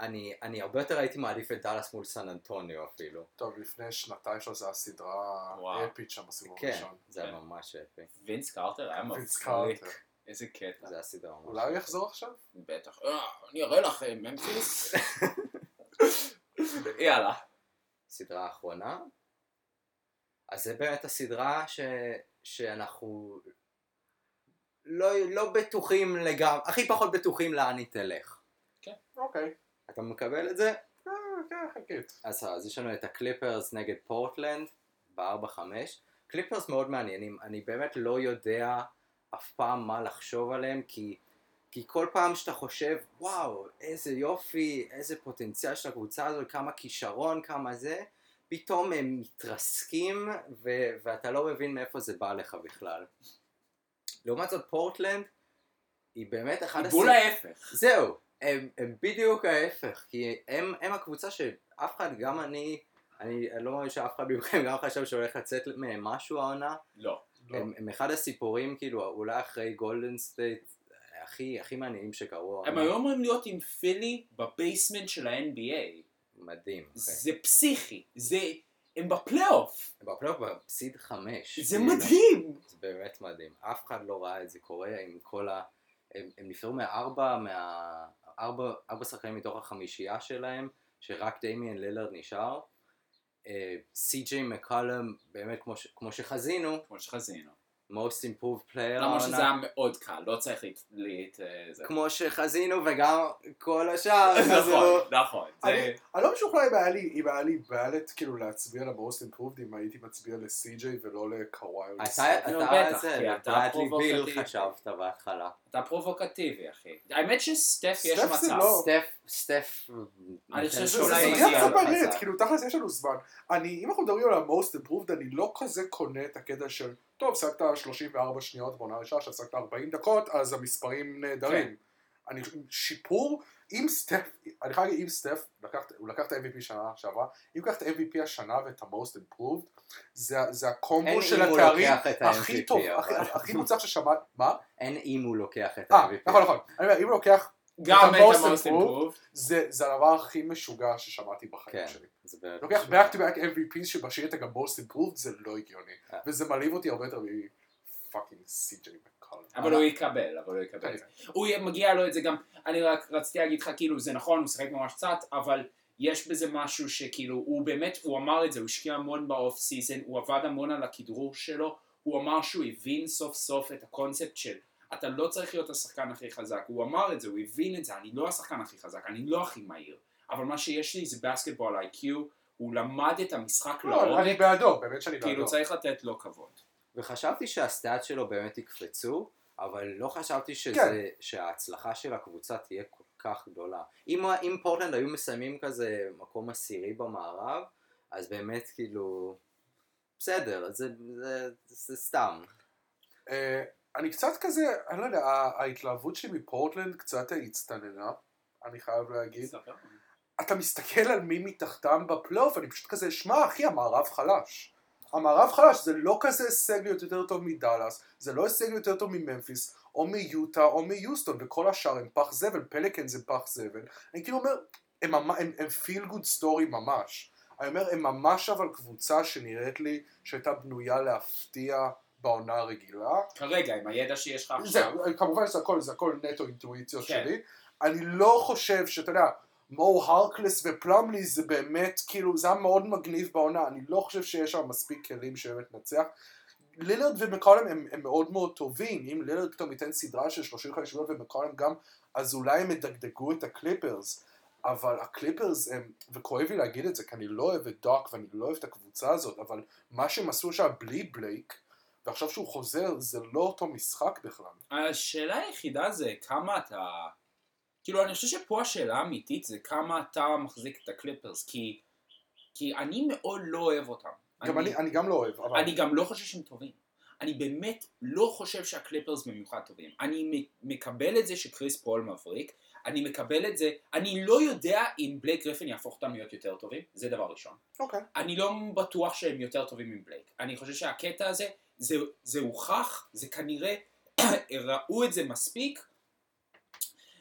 אני, אני הרבה יותר הייתי מעדיף את דאלאס מול סן אנטוניו אפילו. טוב, לפני שנתיים שלו זה היה סדרה. אפית שם בסיבוב כן, הראשון. זה היה כן. ממש אפי. וינס קרטר היה מבריק. איזה קטע. זה היה סדרה ממש אולי הוא. יחזור עכשיו? בטח. אה, אני אראה לכם, ממפיס. יאללה. סדרה האחרונה. אז זה באמת הסדרה ש... שאנחנו לא, לא בטוחים לגמרי, הכי פחות בטוחים לאן היא תלך. אוקיי. אתה מקבל את זה? אה, כן. אז, אז יש לנו את הקליפרס נגד פורטלנד ב-4-5. קליפרס מאוד מעניינים, אני באמת לא יודע אף פעם מה לחשוב עליהם, כי, כי כל פעם שאתה חושב, וואו, איזה יופי, איזה פוטנציאל של הקבוצה הזאת, כמה כישרון, כמה זה, פתאום הם מתרסקים, ו- ואתה לא מבין מאיפה זה בא לך בכלל. לעומת זאת פורטלנד, היא באמת אחד בול ההפך. זהו, הם, הם בדיוק ההפך, כי הם, הם הקבוצה שאף אחד, גם אני, אני, אני לא מאמין שאף אחד מכם גם חשב שהולך לצאת מהם משהו העונה, לא. לא. הם, הם אחד הסיפורים, כאילו, אולי אחרי גולדן סטייט, הכי, הכי מעניינים שקרו. הם. היו אמורים להיות עם פילי ב basement של ה-NBA. מדהים. אחי. זה פסיכי. זה... הם בפלייאוף. הם בפלייאוף בסיד חמש. זה כאילו, מדהים. זה באמת מדהים. אף אחד לא ראה את זה קורה עם כל ה... הם, הם נפטרו מארבע, מה... ארבע, ארבע שחקנים מתוך החמישייה שלהם, שרק דמיאן לילרד נשאר. אה, סי.ג'יי מקולום, באמת כמו, ש... כמו שחזינו, כמו שחזינו. Most improved player למרות שזה היה. מאוד קל, לא צריך להת... אה, זה. כמו שחזינו וגם כל השאר. נכון, נכון. זה... אני אני לא משוכנע אם היה לי, אם היה לי בעלת כאילו להצביע למוסט אימפרובד, אם הייתי מצביע לסי.ג'יי ולא לקוואי. אתה. לא, פרובוקטיבי. חשבת בהתחלה. אתה פרובוקטיבי, אחי. האמת שסטף יש סטף זה מצב. לא- סטף, סטף, אני חושב שאולי זה סוגיה קצת לו מעניינת. כאילו תכלס יש לנו זמן. אני, אם אנחנו מדברים על ה-most improved, אני לא כזה קונה את הקטע של, טוב, שחקת 34 שניות בעונה ראשונה, שחקת 40 דקות, אז המספרים נהדרים. כן. אני שיפור, אם סטף, אני חייב להגיד, אם סטף, לקח, הוא לקח את ה-MVP שנה שעברה, אם הוא לקח את ה-MVP השנה ואת ה-most improved, זה, זה הקומבו של התארים הכי טוב, הכי מוצלח ששמעת, מה? אין אם הוא לוקח את אה, ה-MVP. נכון נכון, אני אומר, אם הוא לוקח, גם את ה-most improved. זה זה הדבר הכי משוגע ששמעתי בחיים כן. שלי. לוקח back to back MVP שבשנייה אתה גם most improved זה לא הגיוני. אה. וזה מעליב אותי הרבה יותר מ fucking סי.ג'יי. מקולום. אבל הוא יקבל, אבל הוא יקבל זה. הוא מגיע לו את זה גם, אני רק רציתי להגיד לך, כאילו, זה נכון, הוא שיחק ממש קצת, אבל יש בזה משהו שכאילו, הוא באמת, הוא אמר את זה, הוא השקיע המון ב off season, הוא עבד המון על הכדרור שלו, הוא אמר שהוא הבין סוף סוף את הקונספט של אתה לא צריך להיות השחקן הכי חזק, הוא אמר את זה, הוא הבין את זה, אני לא השחקן הכי חזק, אני לא הכי מהיר, אבל מה שיש לי זה בסקטבול איי-קיו, הוא למד את המשחק לא, אני לעומק, בעדו, באמת שאני כאילו בעדו. צריך לתת לו כבוד. וחשבתי שהסטאט שלו באמת יקפצו, אבל לא חשבתי שזה, כן. שההצלחה של הקבוצה תהיה כל כך גדולה. אם, אם פורטלנד היו מסיימים כזה מקום עשירי במערב, אז באמת כאילו, בסדר, זה, זה, זה סתם. אני קצת כזה, אני לא יודע, ההתלהבות שלי מפורטלנד קצת הצטננה, אני חייב להגיד. אתה מסתכל על מי מתחתם בפלייאוף, אני פשוט כזה, שמע אחי, המערב חלש. המערב חלש, זה לא כזה הישג להיות יותר טוב מדאלאס, זה לא הישג יותר טוב מממפיס, או מיוטה, או מיוסטון, וכל השאר הם פח זבל, פליקנס זה פח זבל. אני כאילו אומר, הם, ממ- הם, הם feel good story ממש. אני אומר, הם ממש אבל קבוצה שנראית לי שהייתה בנויה להפתיע בעונה הרגילה. כרגע, עם הידע שיש לך עכשיו. זהו, כמובן זה הכל, זה הכל נטו אינטואיציות כן. שלי. אני לא חושב שאתה יודע, מו הרקלס ופלמלי זה באמת, כאילו, זה היה מאוד מגניב בעונה, אני לא חושב שיש שם מספיק כלים שבאמת נצח. לילרד ומקולם הם, הם מאוד מאוד טובים, אם לילרד פתאום ייתן סדרה של 35 שבועות ומקולם גם, אז אולי הם ידגדגו את הקליפרס. אבל הקליפרס הם, וכואב לי להגיד את זה, כי אני לא אוהב את דוק ואני לא אוהב את הקבוצה הזאת, אבל מה שהם עשו שם בלי בלייק, ועכשיו שהוא חוזר, זה לא אותו משחק בכלל. השאלה היחידה זה כמה אתה... כאילו, אני חושב שפה השאלה האמיתית זה כמה אתה מחזיק את הקליפרס, כי... כי אני מאוד לא אוהב אותם. גם אני, אני גם לא אוהב, אבל... אני גם לא חושב שהם טובים. אני באמת לא חושב שהקליפרס במיוחד טובים. אני מקבל את זה שקריס פול מבריק, אני מקבל את זה, אני לא יודע אם בלייק גריפין יהפוך אותם להיות יותר טובים, זה דבר ראשון. אוקיי. אני לא בטוח שהם יותר טובים מבלייק. אני חושב שהקטע הזה, זה, זה הוכח, זה כנראה, ראו את זה מספיק.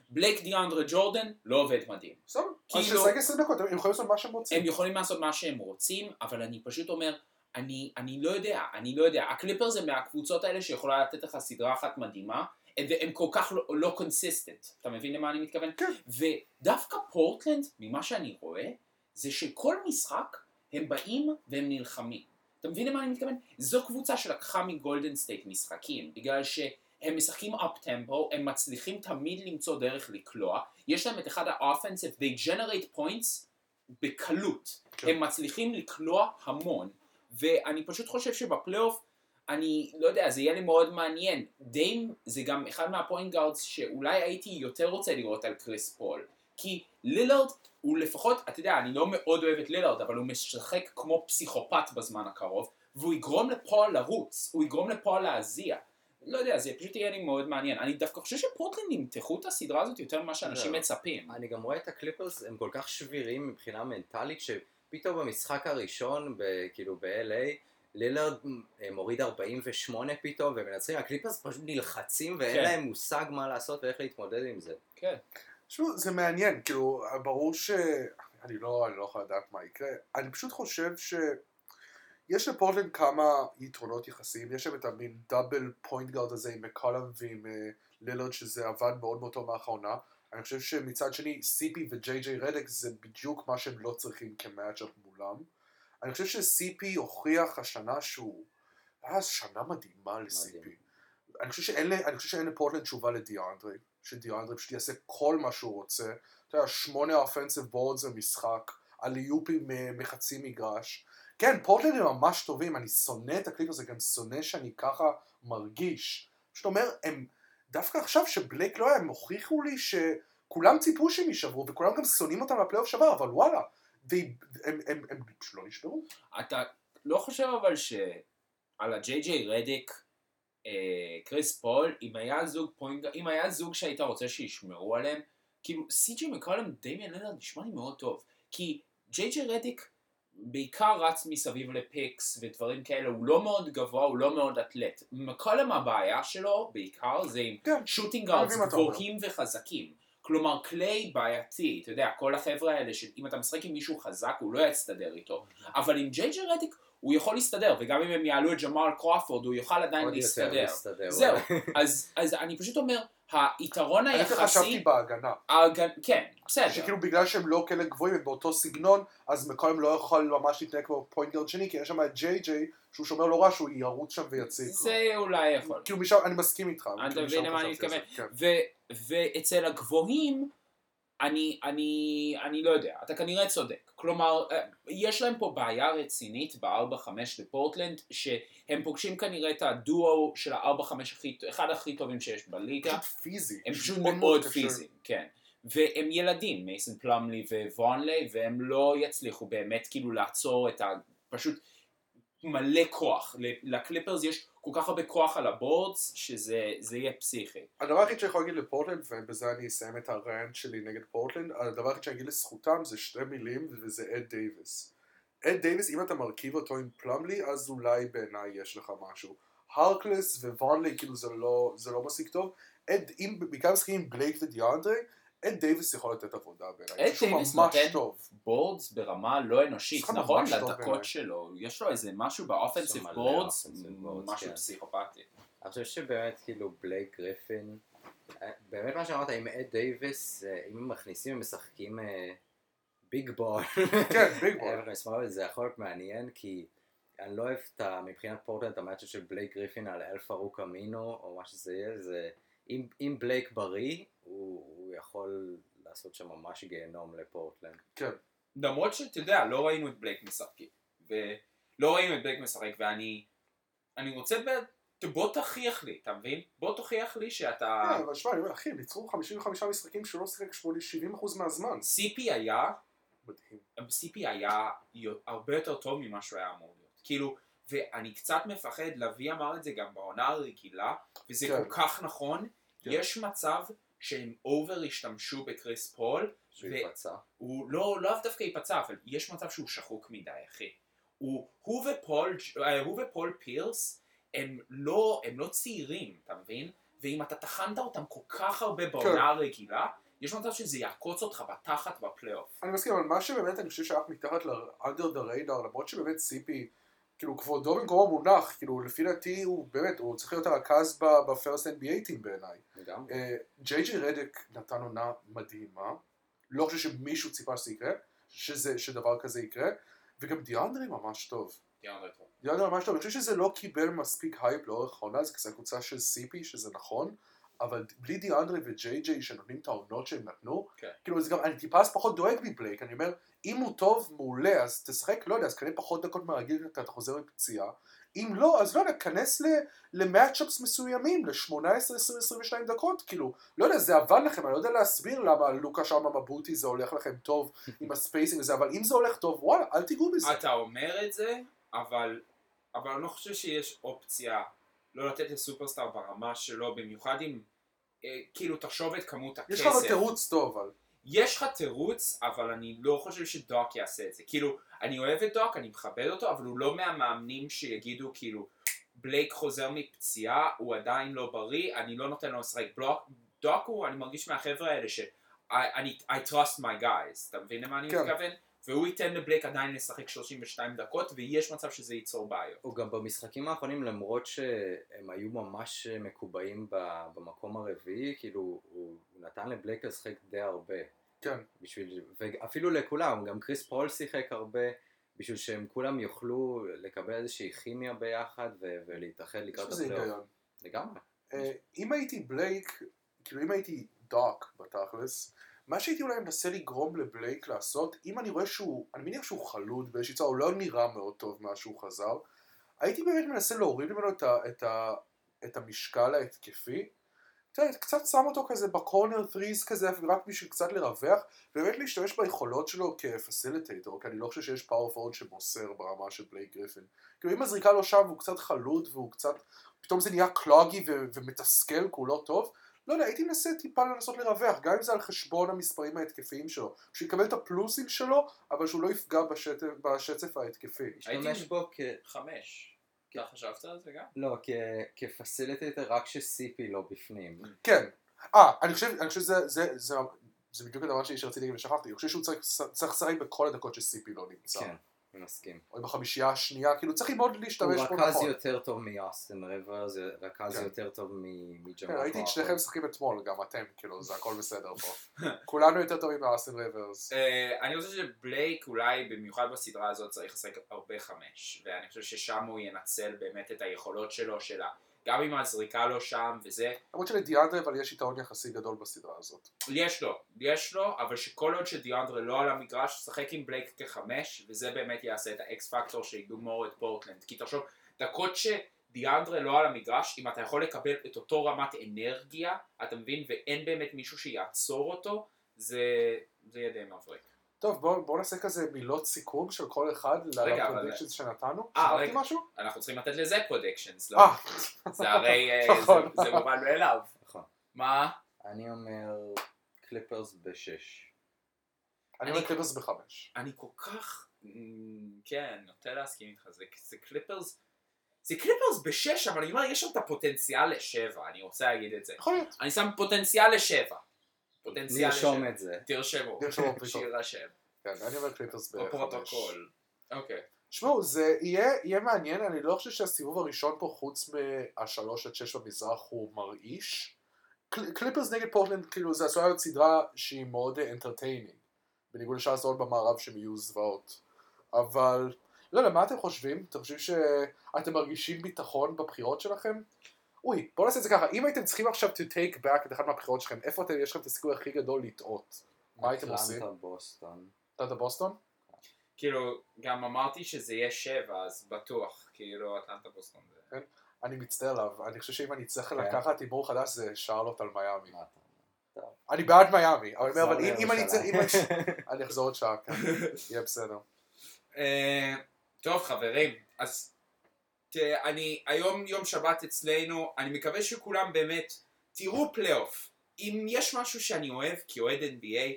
בלייק דיאנדרה ג'ורדן לא עובד מדהים. בסדר. אז כאילו- ששחק 20 דקות, הם יכולים לעשות מה שהם רוצים. הם יכולים לעשות מה שהם רוצים, אבל אני פשוט אומר, אני, אני לא יודע, אני לא יודע. הקליפר זה מהקבוצות האלה שיכולה לתת לך סדרה אחת מדהימה, והם כל כך לא, לא consistent. אתה מבין למה אני מתכוון? כן. ודווקא פורטלנד, ממה שאני רואה, זה שכל משחק הם באים והם נלחמים. אתה מבין למה אני מתכוון? זו קבוצה שלקחה מגולדן סטייט משחקים, בגלל שהם משחקים up tempo, הם מצליחים תמיד למצוא דרך לקלוע, יש להם את אחד ה offensive, they generate points בקלות, כן. הם מצליחים לקלוע המון, ואני פשוט חושב שבפלייאוף, אני לא יודע, זה יהיה לי מאוד מעניין, דיים זה גם אחד מה point guards שאולי הייתי יותר רוצה לראות על קריס פול, כי לילארד הוא לפחות, אתה יודע, אני לא מאוד אוהב את לילארד, אבל הוא משחק כמו פסיכופת בזמן הקרוב, והוא יגרום לפול לרוץ, הוא יגרום לפול להזיע. לא יודע, זה פשוט יהיה לי מאוד מעניין. אני דווקא חושב שפורטלנד ימתחו את הסדרה הזאת יותר ממה שאנשים זהו. מצפים. אני גם רואה את הקליפרס, הם כל כך שבירים מבחינה מנטלית, שפתאום במשחק הראשון, ב, כאילו ב-LA, לילארד אה, מוריד 48 פתאום, ומנצחים, הקליפרס פשוט נלחצים ואין כן. להם מושג מה לעשות ואיך להתמודד עם זה. כן. תשמעו, זה מעניין, כאילו, ברור ש... אני לא, אני לא יכול לדעת מה יקרה. אני פשוט חושב ש... יש לפורטלנד כמה יתרונות יחסיים, יש שם את המין double point guard הזה עם מקולם ועם אה, לילרד שזה עבד מאוד מאוד טוב מהאחרונה. אני חושב שמצד שני סיפי וג'יי ג'יי רדק זה בדיוק מה שהם לא צריכים כ matchup מולם. אני חושב שסיפי הוכיח השנה שהוא... היה שנה מדהימה לסיפי. אני חושב שאין לפורטלנד תשובה לדיאנדרי, שדיאנדרי פשוט יעשה כל מה שהוא רוצה. אתה יודע, שמונה offensive boards במשחק, עלי-הופים מ- מחצי מגרש. כן, פורטלנד הם ממש טובים, אני שונא את הקליפרס, זה גם שונא שאני ככה מרגיש. פשוט אומר, הם, דווקא עכשיו שבלייק לא היה, הם הוכיחו לי שכולם ציפו שהם יישברו, וכולם גם שונאים אותם בפלייאוף שעבר, אבל וואלה, they, הם, הם, הם פשוט לא נשברו. אתה לא חושב אבל שעל הג'יי ג'יי רדיק, קריס פול, אם היה זוג פוינט, אם היה זוג שהיית רוצה שישמרו עליהם, כאילו סי.ג'י מקולם, דמיאן לנרד נשמע לי מאוד טוב, כי ג'יי ג'יי רדיק בעיקר רץ מסביב ל picks ודברים כאלה, הוא לא מאוד גבוה, הוא לא מאוד אתלט. מקולם הבעיה שלו בעיקר זה עם כן, shooting אומר. גבוהים וחזקים. כלומר, קליי בעייתי, אתה יודע, כל החבר'ה האלה, שאם אתה משחק עם מישהו חזק, הוא לא יסתדר איתו. אבל עם ג'יי ג'יי רדיק, הוא יכול להסתדר, וגם אם הם יעלו את ג'מאל קרופורד, הוא יוכל עדיין עוד יותר להסתדר. להסתדר. זהו, אז, אז אני פשוט אומר, היתרון אני דווקא חשבתי היחסי, בהגנה. ההגנ- כן, בסדר, שכאילו בגלל שהם לא כאלה גבוהים הם באותו סגנון, אז מקולם לא יכול ממש להתנהג כמו point guard שני, כי יש שם את ג'יי ג'יי, שהוא שומר לא רע, שהוא ירוץ שם ויציג לו. זה אולי יכול. כאילו משם, אני מסכים איתך. אתה כאילו, מבין למה אני מתכוון? כן. ואצל הגבוהים, אני, אני, אני לא יודע, אתה כנראה צודק. כלומר, אה, יש להם פה בעיה רצינית ב-4-5 בפורטלנד, שהם פוגשים כנראה את הדואו של ה-4-5 הכי, אחד הכי טובים שיש בליגה. פשוט פיזי. הם פשוט מאוד. פיזיים, כן. והם ילדים, מייסון פלומלי ווונלי, והם לא יצליחו באמת כאילו לעצור את ה... פשוט מלא כוח. לקליפרס יש כל כך הרבה כוח על ה boards, שזה זה יהיה פסיכי. הדבר היחיד שאני יכול להגיד לפורטלנד, ובזה אני אסיים את ה rant שלי נגד פורטלנד, הדבר היחיד שאני אגיד לזכותם זה שתי מילים, וזה אד דייוויס. אד דייוויס, אם אתה מרכיב אותו עם פלומלי, אז אולי בעיניי יש לך משהו. הרקלס ו-וונלי, כאילו זה לא, זה לא מספיק טוב. אד, אם בעיקר משחקים עם בלייק ודיאנדרי, אד דייוויס יכול לתת עבודה בעיניי. אד דייוויס נותן. boards ברמה לא אנושית, נכון? לדקות. שלו, יש לו איזה משהו ב offensive boards, משהו כן. פסיכופתי. אני חושב שבאמת כאילו בלייק גריפין, אה, באמת מה שאמרת עם אד דייוויס, אה, אם הם מכניסים הם משחקים big ball, כן, big ball. זה יכול להיות מעניין כי אני לא אוהב את ה... מבחינת פורטלנד את ה matchup של בלייק גריפין על אל פארוק אמינו או מה שזה יהיה, זה אם, אם בלייק בריא הוא, הוא יכול לעשות שם ממש גיהנום לפורטלנד. כן. למרות שאתה יודע, לא ראינו את בלייק משחק. ולא ראינו את בלייק משחק, ואני אני רוצה, ב... בוא תוכיח לי, אתה מבין? בוא תוכיח לי שאתה... כן, אבל שמע, אני אומר, אחי, הם ניצחו 55 משחקים שהוא לא שיחק 80-70% מהזמן. סיפי היה, מדהים. סיפי היה הרבה יותר טוב ממה שהוא היה אמור להיות. כאילו, ואני קצת מפחד, לביא אמר את זה גם בעונה הרגילה, וזה כן. כל כך נכון, כן. יש מצב שהם over השתמשו בקריס פול, שהוא ו- ייפצע. הוא לא, לאו דווקא ייפצע, אבל יש מצב שהוא שחוק מדי, אחי. הוא, הוא, ופול, אה, הוא ופול פירס הם לא, הם לא צעירים, אתה מבין? ואם אתה טחנת אותם כל כך הרבה כן. בעונה הרגילה, יש מצב שזה יעקוץ אותך בתחת בפלייאוף. אני מסכים, אבל מה שבאמת אני חושב שהיה מתחת ל-under the radar, למרות שבאמת סיפי, כאילו כבודו במקומו מונח, כאילו לפי דעתי הוא באמת, הוא צריך להיות הרכז ב first NBA team בעיניי. לגמרי. ג'יי ג'י רדק נתן עונה מדהימה, לא חושב שמישהו ציפה שזה יקרה, שזה, שדבר כזה יקרה, וגם דיאנדרי ממש טוב. דיאנדרי ממש טוב, אני חושב שזה לא קיבל מספיק הייפ לאורך העונה, זה כזה קבוצה של סיפי, שזה נכון, אבל בלי דיאנדרי וג'יי ג'יי שנותנים את העונות שהם נתנו, כן. כאילו זה גם, אני טיפה פחות דואג מבלייק, אני אומר, אם הוא טוב, מעולה, אז תשחק, לא יודע, אז כנראה פחות דקות מהרגיל, אתה אתה חוזר מפציעה, אם לא, אז לא יודע, כנס למאצ'אפס מסוימים, ל-18, 20, 22 דקות, כאילו, לא יודע, זה עבד לכם, אני לא יודע להסביר למה לוקה שם מבוטי זה הולך לכם טוב עם הספייסינג הזה, אבל אם זה הולך טוב, וואלה, אל תיגעו בזה. אתה אומר את זה, אבל, אבל אני לא חושב שיש אופציה לא לתת לסופרסטאר ברמה שלו, במיוחד אם, כאילו, תחשוב את כמות הכסף. יש לך תירוץ טוב, אבל. יש לך תירוץ, אבל אני לא חושב שדוק יעשה את זה. כאילו, אני אוהב את דוק, אני מכבד אותו, אבל הוא לא מהמאמנים שיגידו, כאילו, בלייק חוזר מפציעה, הוא עדיין לא בריא, אני לא נותן לו לשחק בלוק. דוק הוא, אני מרגיש מהחבר'ה האלה ש... I, אני, I trust my guys, אתה מבין למה אני כן. והוא ייתן לבלייק עדיין לשחק 32 דקות, ויש מצב שזה ייצור בעיות. הוא גם במשחקים האחרונים, למרות שהם היו ממש מקובעים במקום הרביעי, כאילו, הוא נתן לבלייק לשחק די הרבה. כן. בשביל, ואפילו לכולם, גם קריס פול שיחק הרבה, בשביל שהם כולם יוכלו לקבל איזושהי כימיה ביחד ו- ולהתאחד יש לקראת בזה הפלייאוף. היגיון. לגמרי. אה, אם הייתי בלייק, כאילו אם הייתי דוק בתכלס, מה שהייתי אולי מנסה לגרום לבלייק לעשות, אם אני רואה שהוא, אני מניח שהוא חלוד באיזושהי צורה, הוא לא נראה מאוד טוב מאז שהוא חזר, הייתי באמת מנסה להוריד ממנו את, ה, את, ה, את המשקל ההתקפי, יודע, קצת שם אותו כזה בקורנר threes כזה, רק בשביל קצת לרווח, ובאמת להשתמש ביכולות שלו כפסיליטייטור, כי אני לא חושב שיש פאור פורד שמוסר ברמה של בלייק גריפין. כאילו אם הזריקה לא שם והוא קצת חלוד והוא קצת, פתאום זה נהיה קלוגי ו- ומתסכל כי לא טוב, לא יודע, הייתי מנסה טיפה לנסות לרווח, גם אם זה על חשבון המספרים ההתקפיים שלו, שהוא יקבל את הפלוסים שלו, אבל שהוא לא יפגע בשטף, בשצף ההתקפי. הייתי- בו כ... חמש. אתה חשבת על זה גם? לא, כ... כפסיליטייטר רק שסיפי לא בפנים. כן. אה, אני חושב, אני חושב שזה, זה, זה, זה בדיוק הדבר שרציתי להגיד ושכחתי, אני חושב שהוא צריך צריך לשחק בכל הדקות שסיפי לא נמצא. אני מסכים. או עם החמישייה השנייה, כאילו צריך ללמוד הוא להשתמש בו רכז נכון. יותר טוב מאוסטין ריברס, רכז כן. יותר טוב מ- מג'מאל כן, ראיתי את. שניכם משחקים אתמול, גם אתם, כאילו, זה הכל בסדר פה. כולנו יותר טובים מאסטין ריברס. אה, אני חושב שבלייק אולי במיוחד בסדרה הזאת צריך לשחק הרבה חמש ואני חושב ששם הוא ינצל באמת את היכולות שלו של ה... גם אם הזריקה לא שם וזה למרות שלדיאנדרה אבל יש יתרון יחסי גדול בסדרה הזאת. יש לו, יש לו, אבל שכל עוד שדיאנדרה לא על המגרש, שחק עם בלייק כחמש, וזה באמת יעשה את האקס פקטור שיגמור את פורטלנד. כי תחשוב, דקות שדיאנדרה לא על המגרש, אם אתה יכול לקבל את אותו רמת אנרגיה, אתה מבין, ואין באמת מישהו שיעצור אותו, זה, זה יהיה די מבריק. טוב, בואו בוא נעשה כזה מילות סיכום של כל אחד ל predictions שנתנו. אה, רגע. משהו? אנחנו צריכים לתת לזה predictions, לא? אה, זה הרי, אה, נכון. זה, זה מובן מאליו. נכון. מה? אני אומר קליפרס בשש. אני אומר קליפרס בחמש. אני כל כך, כן, נוטה להסכים איתך, זה, זה קליפרס, זה קליפרס בשש, אבל אני אומר, יש שם את הפוטנציאל לשבע, אני רוצה להגיד את זה. יכול להיות. אני שם פוטנציאל לשבע. פוטנציאל נרשום. את זה. תרשמו. נרשמו פתאום. שיירשם. כן, אני אומר קליפרס בחמש. בפרוטוקול. אוקיי. שמעו, זה יהיה, יהיה מעניין, אני לא חושב שהסיבוב הראשון פה, חוץ מהשלוש עד שש במזרח, הוא מרעיש. קל- קליפרס נגד פורטלנד, כאילו, זה עשויה להיות סדרה שהיא מאוד entertaining. בניגוד לשאר הסדרות במערב שהם יהיו זוועות. אבל, לא יודע, מה אתם חושבים? אתם חושבים שאתם מרגישים ביטחון בבחירות שלכם? אוי, בואו נעשה את זה ככה, אם הייתם צריכים עכשיו to take back את אחת מהבחירות שלכם, איפה אתם, יש לכם את הסיכוי הכי גדול לטעות? מה הייתם עושים? אטלנטה בוסטון. אתה בוסטון? כאילו, גם אמרתי שזה יהיה שבע, אז בטוח. כאילו, אטלנטה בוסטון זה... אני מצטער עליו, אני חושב שאם אני צריך כן. לקחת הימור חדש זה שרלוט על מיאמי. אני בעד מיאמי, אבל אם- אני צריך, אם לירושלים. אני- אני אחזור עוד שעה, כן, יהיה בסדר. אה, טוב חברים, אז תראה, אני, היום יום שבת אצלנו, אני מקווה שכולם באמת תראו פלייאוף. אם יש משהו שאני אוהב כאוהד NBA,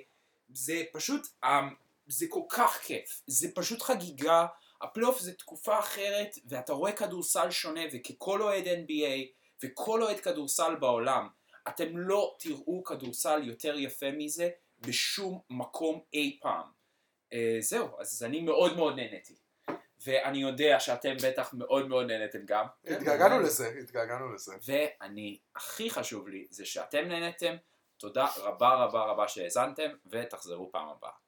זה פשוט, אה, זה כל כך כיף, זה פשוט חגיגה, הפלייאוף זה תקופה אחרת, ואתה רואה כדורסל שונה, וככל אוהד NBA, וכל אוהד כדורסל בעולם, אתם לא תראו כדורסל יותר יפה מזה בשום מקום אי פעם. אה, זהו, אז אני מאוד מאוד נהניתי. ואני יודע שאתם בטח מאוד מאוד נהניתם גם. התגעגענו לזה, התגעגענו לזה. ואני, הכי חשוב לי זה שאתם נהניתם. תודה רבה רבה רבה שהאזנתם, ותחזרו פעם הבאה.